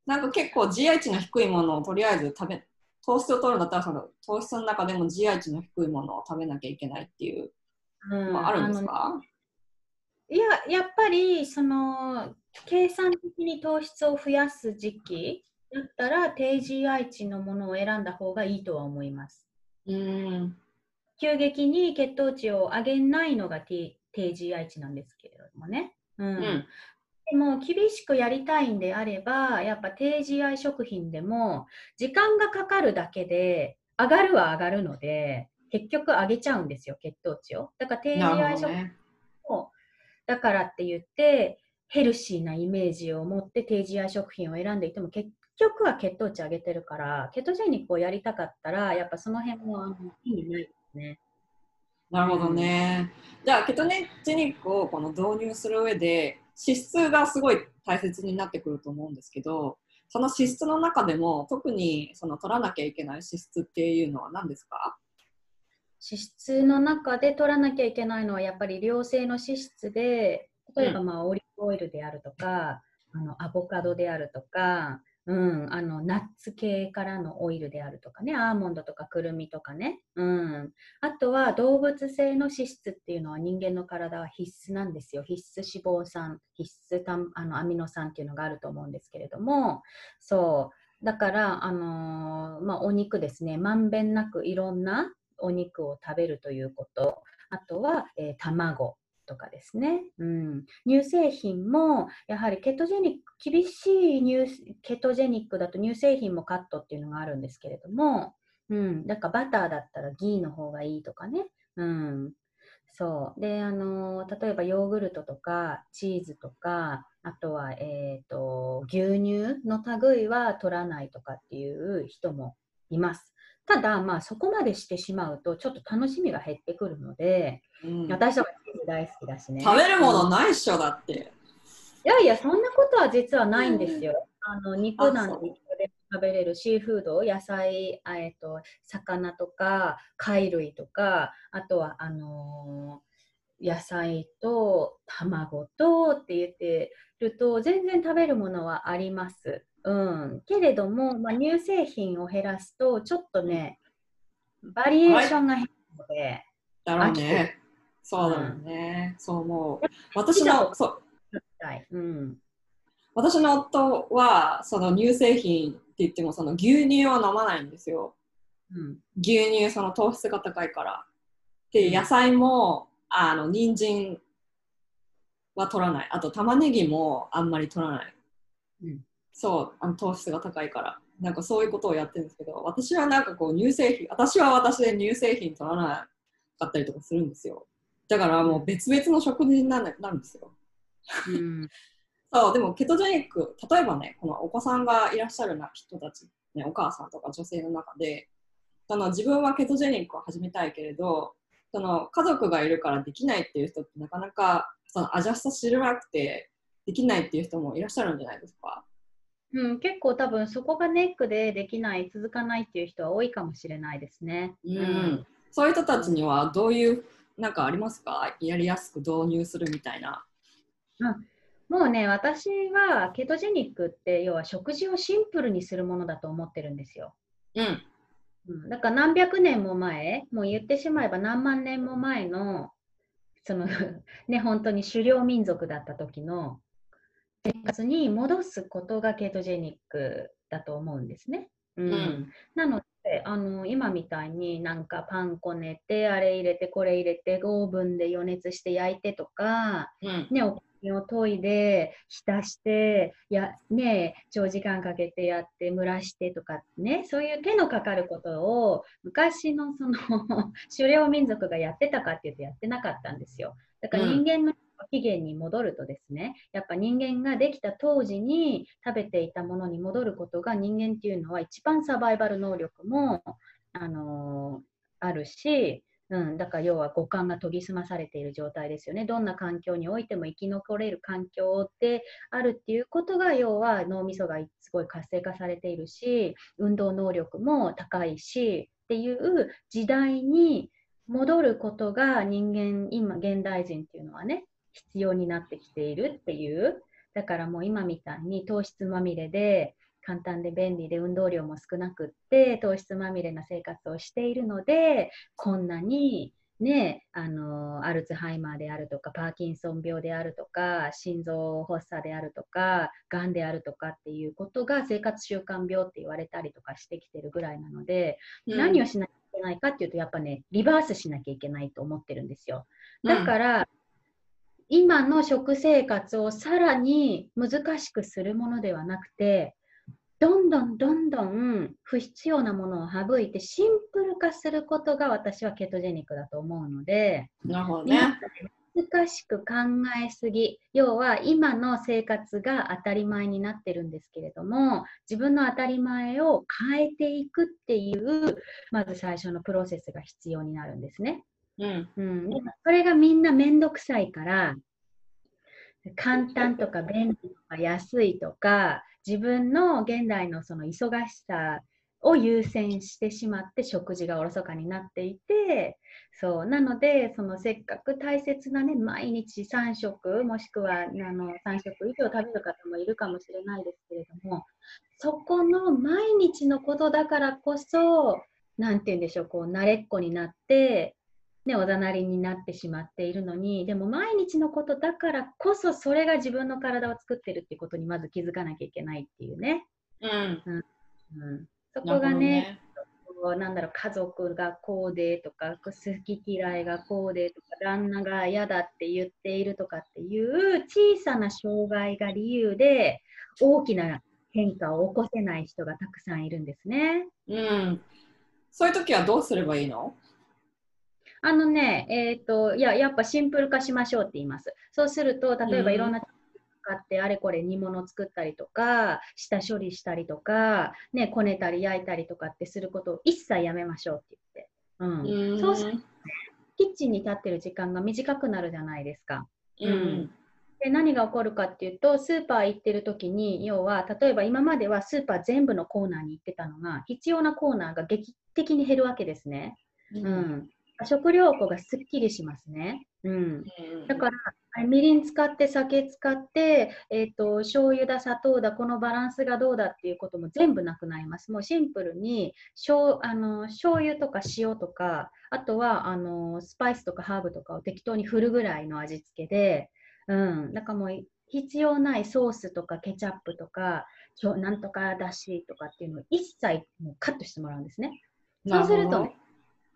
なんか結構 GI 値の低いものをとりあえず食べ糖質を取るんだったらその糖質の中でも GI 値の低いものを食べなきゃいけないっていうまあ、あるんですか？いや、やっぱりその計算的に糖質を増やす時期だったら低 GI 値のものを選んだ方がいいとは思います。うん。急激に血糖値を上げないのが低 GI 値なんですけれどもね。うん、うん、でも厳しくやりたいんであれば、やっぱ低 GI 食品でも時間がかかるだけで上がるは上がるので、結局上げちゃうんですよ、血糖値を。だから低 GI 食品を、だからって言って、ヘルシーなイメージを持って低 GI 食品を選んでいても結局は血糖値上げてるから、ケトジェニックをやりたかったら、やっぱその辺もあの意味ないですね。なるほどね。じゃあ、ケトジェニックをこの導入する上で、脂質がすごい大切になってくると思うんですけど、その脂質の中でも特にその取らなきゃいけない脂質っていうのは何ですか？脂質の中で取らなきゃいけないのはやっぱり良性の脂質で例えばまあオリーブオイルであるとか、うん、あのアボカドであるとかうん、あのナッツ系からのオイルであるとかねアーモンドとかくるみとかね、うん、あとは動物性の脂質っていうのは人間の体は必須なんですよ。必須脂肪酸必須あのアミノ酸っていうのがあると思うんですけれども。そう。だから、あのー、まあ、お肉ですね。まんべんなくいろんなお肉を食べるということ。あとは、えー、卵とかですね、うん、乳製品もやはりケトジェニック厳しい乳ケトジェニックだと乳製品もカットっていうのがあるんですけれども、うん、だからバターだったらギーの方がいいとかね、うん、そう。であの例えばヨーグルトとかチーズとかあとは、えーと牛乳の類は取らないとかっていう人もいます。ただ、まあ、そこまでしてしまうと、ちょっと楽しみが減ってくるので、うん、私はチーズ大好きだしね。食べるものないっしょ、だって。いやいや、そんなことは実はないんですよ。あの肉なんて食べれるシーフード、野菜、えっと、魚とか貝類とか、あとはあのー、野菜と卵とって言ってると全然食べるものはあります。うん、けれども、まあ、乳製品を減らすと、ちょっとね、バリエーションが減るので、だろうね。そうだよね。うん、そう思う。私の、そう。うん、私の夫は、その乳製品って言っても、その牛乳を飲まないんですよ。うん、牛乳、その糖質が高いから。で、野菜も、あの、人参は取らない。あと、玉ねぎもあんまり取らない。うんそうあの糖質が高いから。なんかそういうことをやってるんですけど私はなんかこう乳製品私は私で乳製品取らなかったりとかするんですよ。だからもう別々の食事になるんですよ、うん、そうでもケトジェニック例えばねこのお子さんがいらっしゃるな人たち、ね、お母さんとか女性の中でその自分はケトジェニックを始めたいけれどその家族がいるからできないっていう人ってなかなかそのアジャスト知らなくてできないっていう人もいらっしゃるんじゃないですか。うん、結構多分そこがネックでできない続かないっていう人は多いかもしれないですね。うん、うん、そういう人たちにはどういうなんかありますか？やりやすく導入するみたいな。うん、もうね私はケトジェニックって要は食事をシンプルにするものだと思ってるんですよ。うん、うん、だから何百年も前もう言ってしまえば何万年も前のそのね本当に狩猟民族だった時の生活に戻すことがケトジェニックだと思うんですね。うん、うん、なのであの今みたいになんかパンこねてあれ入れてこれ入れてオーブンで予熱して焼いてとか、うん、ね、お米を研いで浸してや、ね、長時間かけてやって蒸らしてとかねそういう手のかかることを昔のその 狩猟民族がやってたかっていうとやってなかったんですよ。だから人間の起源に戻るとですねやっぱ人間ができた当時に食べていたものに戻ることが人間っていうのは一番サバイバル能力も、あのー、あるし、うん、だから要は五感が研ぎ澄まされている状態ですよね。どんな環境においても生き残れる環境であるっていうことが要は脳みそがすごい活性化されているし運動能力も高いしっていう時代に戻ることが人間今現代人っていうのはね必要になってきているっていう。だからもう今みたいに糖質まみれで簡単で便利で運動量も少なくって糖質まみれな生活をしているのでこんなにね、あのアルツハイマーであるとかパーキンソン病であるとか心臓発作であるとかがんであるとかっていうことが生活習慣病って言われたりとかしてきてるぐらいなので、うん、何をしなきゃいけないかっていうとやっぱねリバースしなきゃいけないと思ってるんですよ。だから、今の食生活をさらに難しくするものではなくて、どんどんどんどん不必要なものを省いてシンプル化することが私はケトジェニックだと思うので、なるほどね。難しく考えすぎ要は今の生活が当たり前になってるんですけれども自分の当たり前を変えていくっていうまず最初のプロセスが必要になるんですね。うん、うん、それがみんな面倒くさいから簡単とか便利とか安いとか自分の現代のその忙しさを優先してしまって食事がおろそかになっていてそう。なのでそのせっかく大切なね毎日3食もしくはあの3食以上食べる方もいるかもしれないですけれどもそこの毎日のことだからこそ何て言うんでしょうこう慣れっこになってね、おざなりになってしまっているのにでも毎日のことだからこそそれが自分の体を作ってるっていうことにまず気づかなきゃいけないっていうね、うん、うん。うん、そこがねなんだろう家族がこうでとか好き嫌いがこうでとか旦那が嫌だって言っているとかっていう小さな障害が理由で大きな変化を起こせない人がたくさんいるんですね。うん、そういう時はどうすればいいの？あのね、えっ、ー、と、いや、やっぱシンプル化しましょうって言います。そうすると、例えばいろんな買ってあれこれ煮物作ったりとか下処理したりとか、ね、こねたり焼いたりとかってすることを一切やめましょうって言って、うん、そうすると、ね、キッチンに立ってる時間が短くなるじゃないですか。うん、で何が起こるかっていうとスーパー行ってる時に要は例えば今まではスーパー全部のコーナーに行ってたのが必要なコーナーが劇的に減るわけですね。うん、うん食料庫がすっきりしますね。うん、だからみりん使って酒使って、えーと、醤油だ砂糖だこのバランスがどうだっていうことも全部なくなります。もうシンプルに醤あの醤油とか塩とかあとはあのスパイスとかハーブとかを適当に振るぐらいの味付けで、うん、だからもう必要ないソースとかケチャップとかなんとかだしとかっていうのを一切もうカットしてもらうんですね。そうすると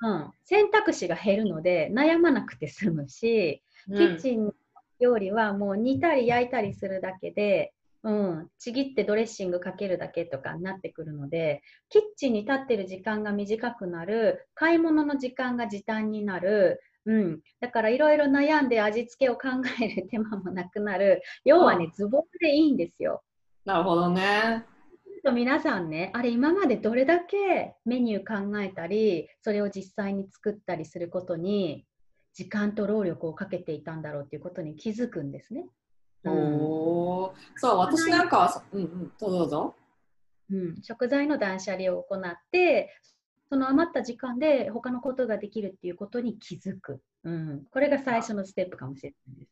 うん、選択肢が減るので悩まなくて済むし、キッチン料理はもう煮たり焼いたりするだけで、うん、ちぎってドレッシングかけるだけとかになってくるのでキッチンに立ってる時間が短くなる買い物の時間が時短になる、うん、だからいろいろ悩んで味付けを考える手間もなくなる。要はね、ズボンでいいんですよ。なるほどね。と皆さんね、あれ今までどれだけメニュー考えたり、それを実際に作ったりすることに時間と労力をかけていたんだろうっていうことに気づくんですね。うん、おそう、私なんかは、うんうん、どうぞ。うん、食材の断捨離を行って、その余った時間で他のことができるっていうことに気づく。うん、これが最初のステップかもしれないです。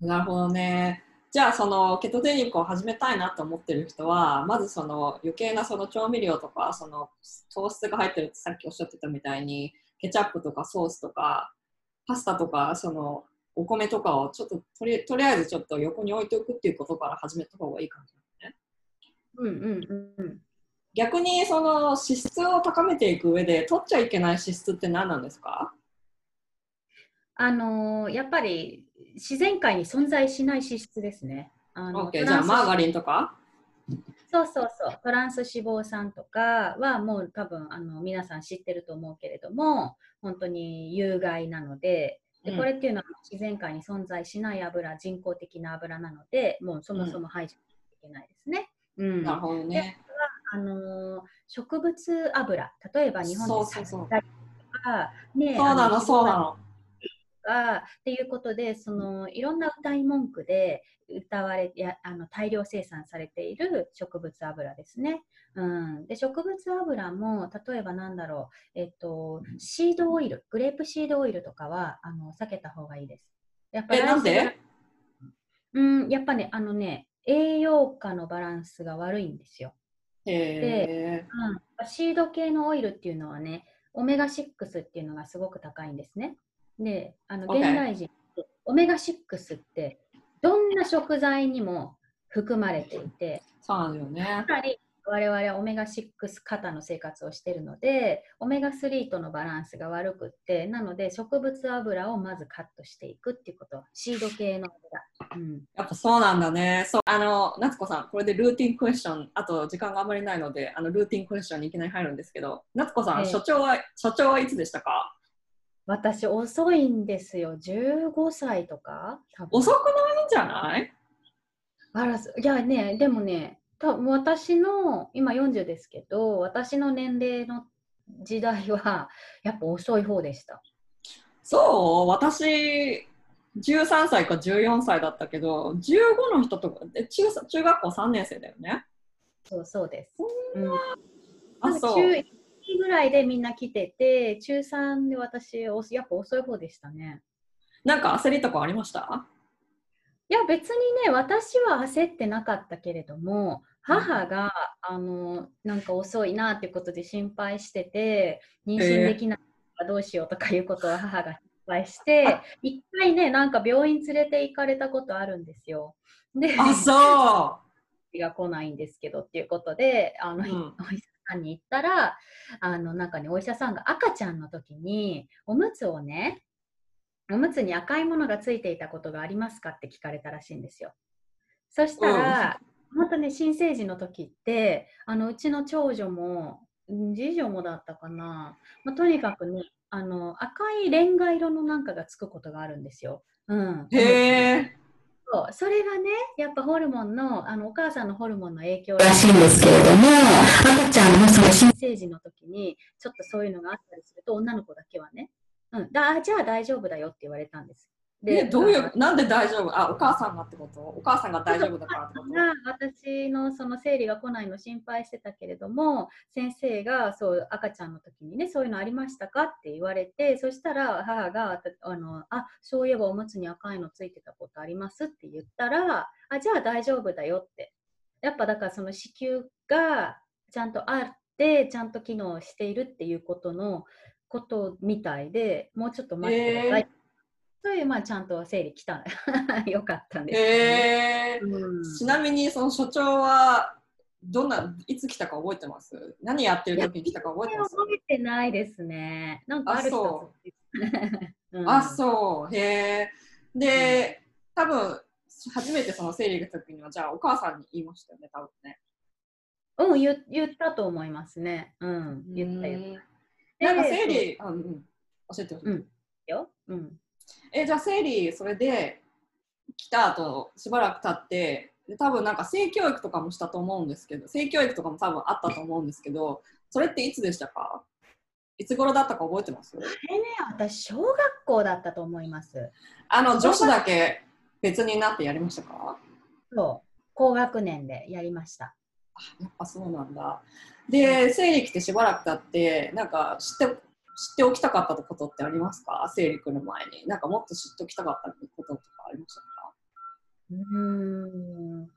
なるほどね。じゃあそのケトテニックを始めたいなと思ってる人はまずその余計なその調味料とかその糖質が入ってるってさっきおっしゃってたみたいにケチャップとかソースとかパスタとかそのお米とかをちょっととりとりあえずちょっと横に置いておくっていうことから始めた方がいいかもしれないね。うんうんうん、逆にその脂質を高めていく上で取っちゃいけない脂質って何なんですか？あのー、やっぱり自然界に存在しない脂質ですね。あの OK、じゃあマーガリンとか？そうそうそう、トランス脂肪酸とかはもう多分あの皆さん知ってると思うけれども、本当に有害なので、でこれっていうのは自然界に存在しない油、人工的な油なので、もうそもそも排除しなきゃいけないですね。うん、なるほどね。あの植物油、例えば日本でサとか、ね、そうなの、そうなの。かっていうことでそのいろんな歌い文句で歌われやあの大量生産されている植物油ですね。うん、で植物油も例えばなんだろう、えっと、シードオイルグレープシードオイルとかはあの避けた方がいいです。やっぱりなんで？うん、やっぱねあのね栄養価のバランスが悪いんですよ。で、うん、シード系のオイルっていうのはねオメガ6っていうのがすごく高いんですね。で、あの、現代人、オメガ6ってどんな食材にも含まれていて、そうなんだよね。つまり、我々はオメガ6型の生活をしているので、オメガ3とのバランスが悪くって、なので植物油をまずカットしていくっていうこと、シード系の油。うん、やっぱそうなんだね。そうあの夏子さん、これでルーティンクエスチョン、あと時間があまりないので、あのルーティンクエスチョンにいきなり入るんですけど、夏子さん、えー、所長は所長はいつでしたか？私遅いんですよ。15歳とか遅くないんじゃない？あら、いやね、でもね、た私の今40ですけど私の年齢の時代はやっぱ遅い方でした。そう？私13歳か14歳だったけど15の人とか中中学校3年生だよね？そうそうです、うん、あそう中1ぐらいでみんな来てて中3で私やっぱ遅い方でしたね。なんか焦りとかありました？いや別にね私は焦ってなかったけれども母が、あのなんか遅いなっていうことで心配してて妊娠できないかどうしようとかいうことを母が心配して一回ねなんか病院連れて行かれたことあるんですよ。であそう。が来ないんですけどっていうことであの、うん、お医者さんに行ったらあのなんかねお医者さんが赤ちゃんの時におむつをねおむつに赤いものがついていたことがありますかって聞かれたらしいんですよ。そしたら、うん、本当ね、新生児の時って、あのうちの長女も、次女もだったかな、まあ、とにかくね、あの赤いレンガ色のなんかがつくことがあるんですよ。うん、へえ。そうそれがね、やっぱホルモンの、あのお母さんのホルモンの影響らしいんですけれども、赤ちゃんのその新生児の時に、ちょっとそういうのがあったりすると、女の子だけはね、うん、だじゃあ大丈夫だよって言われたんです。で、どういう、なんで大丈夫？あ、お母さんがってこと？お母さんが大丈夫だからってこと？私のその生理が来ないの心配してたけれども、先生がそう赤ちゃんの時にね、そういうのありましたかって言われて、そしたら母が、あのあそういえばおむつに赤いのついてたことありますって言ったら、あじゃあ大丈夫だよって。やっぱだからその子宮がちゃんとあって、ちゃんと機能しているっていうことのことみたいで、もうちょっと待ってください。えー、そういう、まあ、ちゃんと整理来た。よかったんです、ね、えーうん、ちなみに、その所長は、どんな、いつ来たか覚えてます？何やってる時に来たか覚えてます？覚えてないですね。なんかある人 うん、あ、そう。へえ。で、多分初めてその生理が来た時には、じゃあお母さんに言いましたよね、多分ね。うん、言言ったと思いますね。うん、言った言った。なんか生理、あうん、教えてほしい。うん、よ。うん。え、じゃあ生理、それで来た後、しばらく経って、で多分なんか性教育とかもしたと思うんですけど、性教育とかも多分あったと思うんですけど、それっていつでしたか？いつ頃だったか覚えてます？あれね、私、小学校だったと思います。あの、女子だけ別になってやりましたか？そう、高学年でやりました。あやっぱそうなんだ。で、生理来てしばらく経って、なんか知って、知っておきたかったことってありますか？生理来る前に。なんかもっと知っておきたかったこととかありましたか？うん。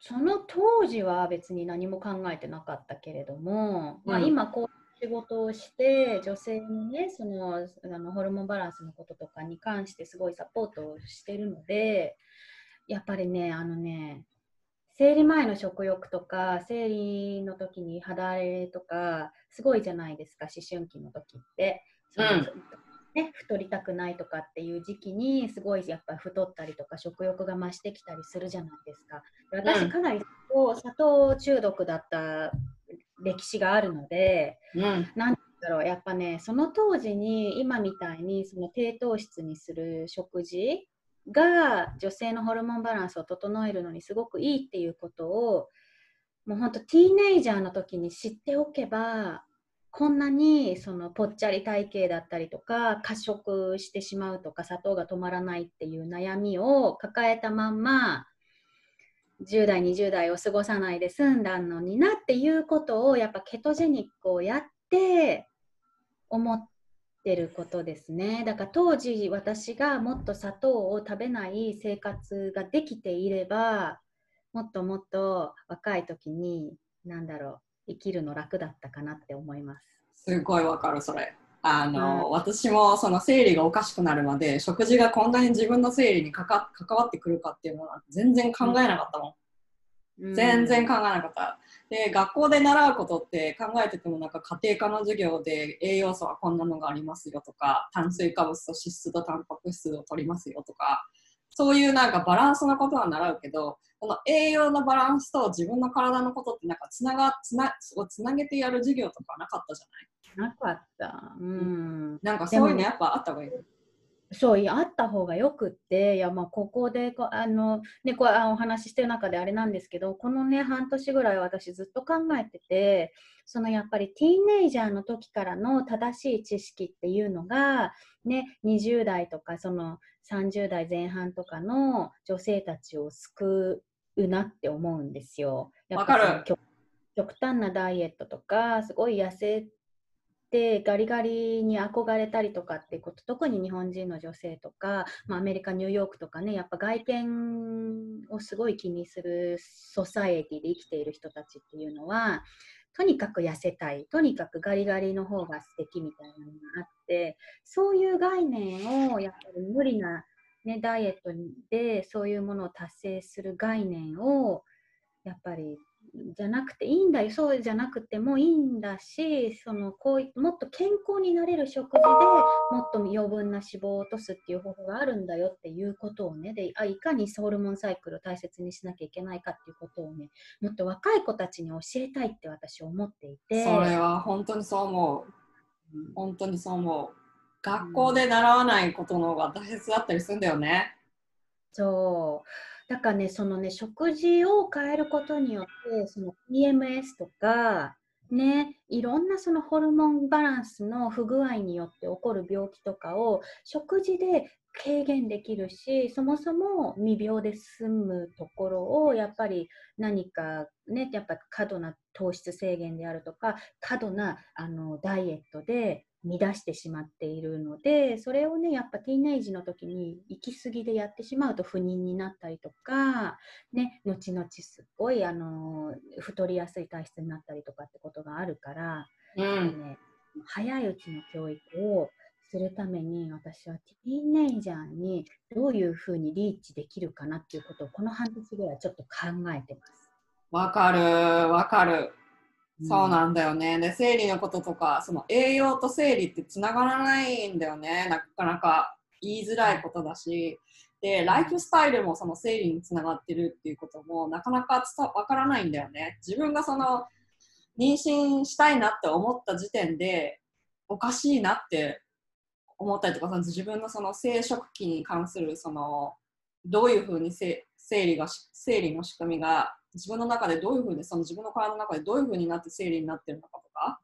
その当時は別に何も考えてなかったけれども、うん、まあ、今こう仕事をして女性のねそのあのホルモンバランスのこととかに関してすごいサポートをしてるのでやっぱりねあのね生理前の食欲とか生理の時に肌荒れとかすごいじゃないですか思春期の時って。うん、ね、太りたくないとかっていう時期にすごいやっぱ太ったりとか食欲が増してきたりするじゃないですか。私かなり砂糖中毒だった歴史があるので、うん、なんだろうやっぱねその当時に今みたいにその低糖質にする食事が女性のホルモンバランスを整えるのにすごくいいっていうことをもうほんとティーネイジャーの時に知っておけばこんなにそのぽっちゃり体型だったりとか過食してしまうとか砂糖が止まらないっていう悩みを抱えたまんま10代20代を過ごさないで済んだのになっていうことをやっぱケトジェニックをやって思ってることですね。だから当時私がもっと砂糖を食べない生活ができていればもっともっと若い時に何だろう生きるの楽だったかなって思います。すごいわかるそれ。あの、うん、私もその生理がおかしくなるまで食事がこんなに自分の生理にかか関わってくるかっていうのは全然考えなかったもん。全然考えなかった。で、学校で習うことって考えててもなんか家庭科の授業で栄養素はこんなのがありますよとか、炭水化物と脂質とタンパク質を取りますよとか、そういうなんかバランスのことは習うけど、この栄養のバランスと自分の体のことってなんかつながつなをつなげてやる授業とかなかったじゃない？なかった。うん。なんかそういうのやっぱあった方がいい。そういやあった方がよくっていやまあここでこあの、ね、こうお話ししてる中であれなんですけどこのね半年ぐらい私ずっと考えててそのやっぱりティーンネイジャーの時からの正しい知識っていうのが、ね、20代とかその30代前半とかの女性たちを救うなって思うんですよ。わかる極端なダイエットとかすごい痩せてガリガリに憧れたりとかってこと特に日本人の女性とか、まあ、アメリカニューヨークとかねやっぱ外見をすごい気にするソサエティで生きている人たちっていうのはとにかく痩せたいとにかくガリガリの方が素敵みたいなのがあってそういう概念をやっぱり無理な、ね、ダイエットでそういうものを達成する概念をやっぱりじゃなくていいんだよ。そうじゃなくてもいいんだしそのこうもっと健康になれる食事でもっと余分な脂肪を落とすっていう方法があるんだよっていうことをねであいかにホルモンサイクルを大切にしなきゃいけないかっていうことをねもっと若い子たちに教えたいって私思っていて。それは本当にそう思う、うん、本当にそう思う。学校で習わないことの方が大切だったりするんだよね、そうだからね、そのね、食事を変えることによって、その PMS とか、ね、いろんなそのホルモンバランスの不具合によって起こる病気とかを食事で軽減できるしそもそも未病で済むところをやっぱり何かねやっぱ過度な糖質制限であるとか過度なあのダイエットで乱してしまっているのでそれをねやっぱティーンエイジの時に行き過ぎでやってしまうと不妊になったりとか、ね、後々すっごいあの太りやすい体質になったりとかってことがあるから、うん、ね、早いうちの教育をするために私はティーンエイジャーにどういうふうにリーチできるかなっていうことをこの半年ぐらいちょっと考えてます。わかるわかる。そうなんだよね。で、生理のこととか、その栄養と生理ってつながらないんだよね。なかなか言いづらいことだし。で、ライフスタイルもその生理につながってるっていうこともなかなかわからないんだよね。自分がその妊娠したいなって思った時点でおかしいなって思ったりとか、その自分のその生殖器に関するそのどういうふうに生理が生理の仕組みが自分の中でどういうふうにその自分の体の中でどういうふうになって生理になってるのかとか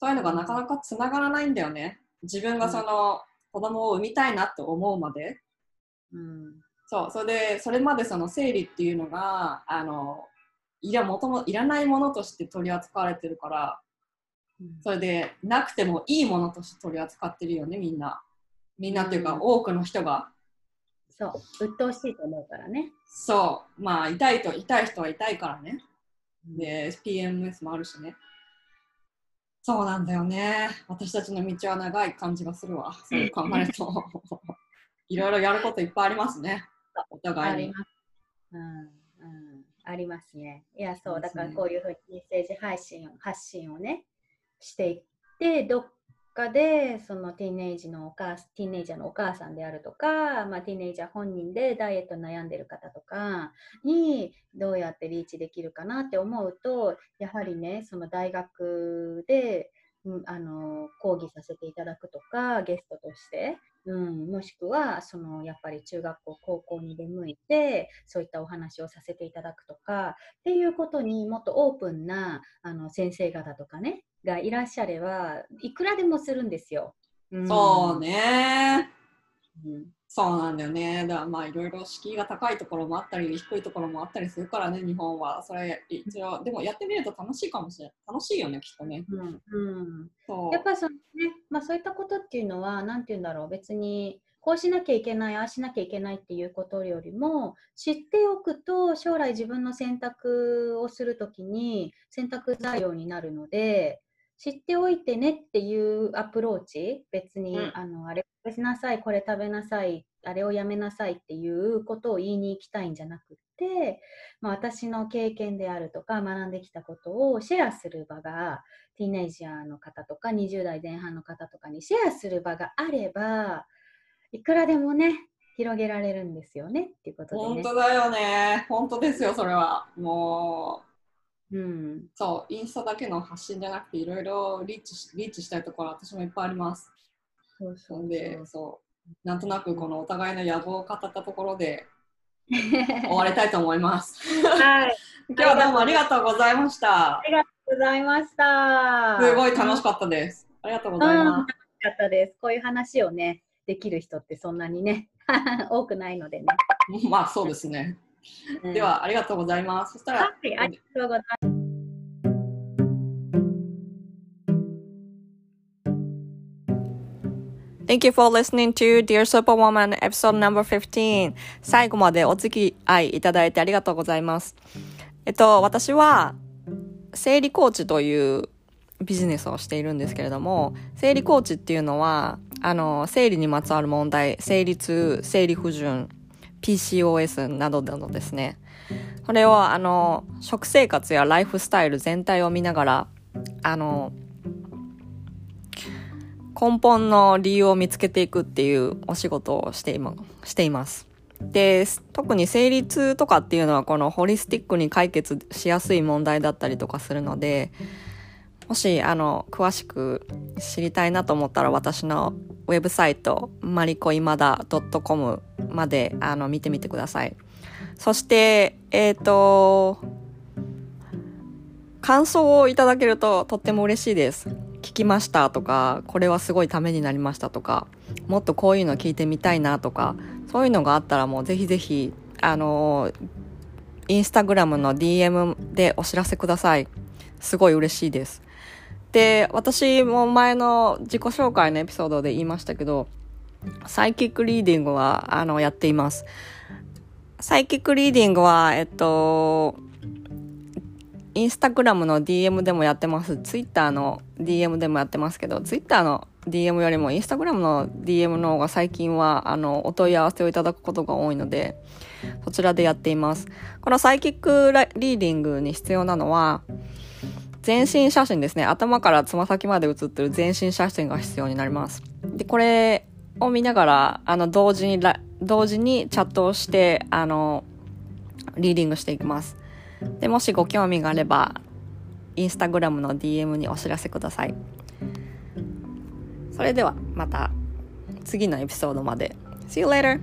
そういうのがなかなかつながらないんだよね。自分がその子供を産みたいなって思うまで、うん、そうそれでそれまでその生理っていうのがあのいやもともいらないものとして取り扱われてるから、うん、それでなくてもいいものとして取り扱ってるよねみんな。みんなっていうか、うん、多くの人がそう、鬱陶しいと思うからね。そう、まあ、痛いと、痛い人は痛いからね。で、PMS もあるしね。そうなんだよね。私たちの道は長い感じがするわ。そう考えると。いろいろやることいっぱいありますね。お互いに。あります。うん、うん。ありますね。いや、そう、だからこういうふうにメッセージ配信発信をね、していって、どっかでそのティーネイジのお母ティーネイジャーのお母さんであるとか、まあ、ティーネイジャー本人でダイエット悩んでる方とかにどうやってリーチできるかなって思うとやはりねその大学で、うん、あの講義させていただくとかゲストとしてうん、もしくはそのやっぱり中学校高校に出向いてそういったお話をさせていただくとかっていうことにもっとオープンなあの先生方とかねがいらっしゃればいくらでもするんですよ。うん、そうね、そうなんだよね。だからまあいろいろ敷居が高いところもあったり低いところもあったりするからね日本は。それ一応でもやってみると楽しいかもしれない楽しいよねきっとね。うん。うん、そう。やっぱそのねまあそういったことっていうのはなんて言うんだろう。別にこうしなきゃいけない、ああしなきゃいけないっていうことよりも、知っておくと将来自分の選択をするときに選択材料になるので、知っておいてねっていうアプローチ？別に、うん、あのあれしなさいこれ食べなさいあれをやめなさいっていうことを言いに行きたいんじゃなくて、まあ、私の経験であるとか学んできたことをシェアする場がティーネイジャーの方とか20代前半の方とかにシェアする場があればいくらでもね広げられるんですよねっていうことで、ね、本当だよね。本当ですよそれは。もう、うん、そうインスタだけの発信じゃなくていろいろリーチリーチしたいところ私もいっぱいありますそうそうでそうなんとなくこのお互いの野望を語ったところで 終わりたいと思います。はい。今日はどうもありがとうございました。ありがとうございました。すごい楽しかったです。ありがとうございます。楽しかったです。こういう話をね、できる人ってそんなにね、多くないのでね。まあそうですね。では、ありがとうございます。そしたら、はい、ありがとうございます。Thank you for listening to Dear Superwoman episode number 15. 最後までお付き合いいただいてありがとうございます。えっと、私は、生理コーチというビジネスをしているんですけれども、生理コーチっていうのは、あの、生理にまつわる問題、生理痛、生理不順、PCOS などなどですね。これを、あの、食生活やライフスタイル全体を見ながら、あの、根本の理由を見つけていくっていうお仕事をしていしています。で、特に生理痛とかっていうのはこのホリスティックに解決しやすい問題だったりとかするので、もし、あの、詳しく知りたいなと思ったら私のウェブサイト、マリコイマダ .com まで、あの、見てみてください。そして、えっ、ー、と、感想をいただけるととっても嬉しいです。聞きましたとか、これはすごいためになりましたとか、もっとこういうの聞いてみたいなとか、そういうのがあったらもうぜひぜひ、あの、インスタグラムの DM でお知らせください。すごい嬉しいです。で、私も前の自己紹介のエピソードで言いましたけど、サイキックリーディングは、あの、やっています。サイキックリーディングは、えっと、インスタグラムの DM でもやってます。ツイッターの DM でもやってますけど、ツイッターの DM よりもインスタグラムの DM の方が最近は、あの、お問い合わせをいただくことが多いので、そちらでやっています。このサイキックリーディングに必要なのは、全身写真ですね。頭からつま先まで写ってる全身写真が必要になります。で、これを見ながら、あの、同時に、同時にチャットをして、あの、リーディングしていきます。で、もしご興味があれば、インスタグラムの DM にお知らせください。それではまた次のエピソードまで。See you later!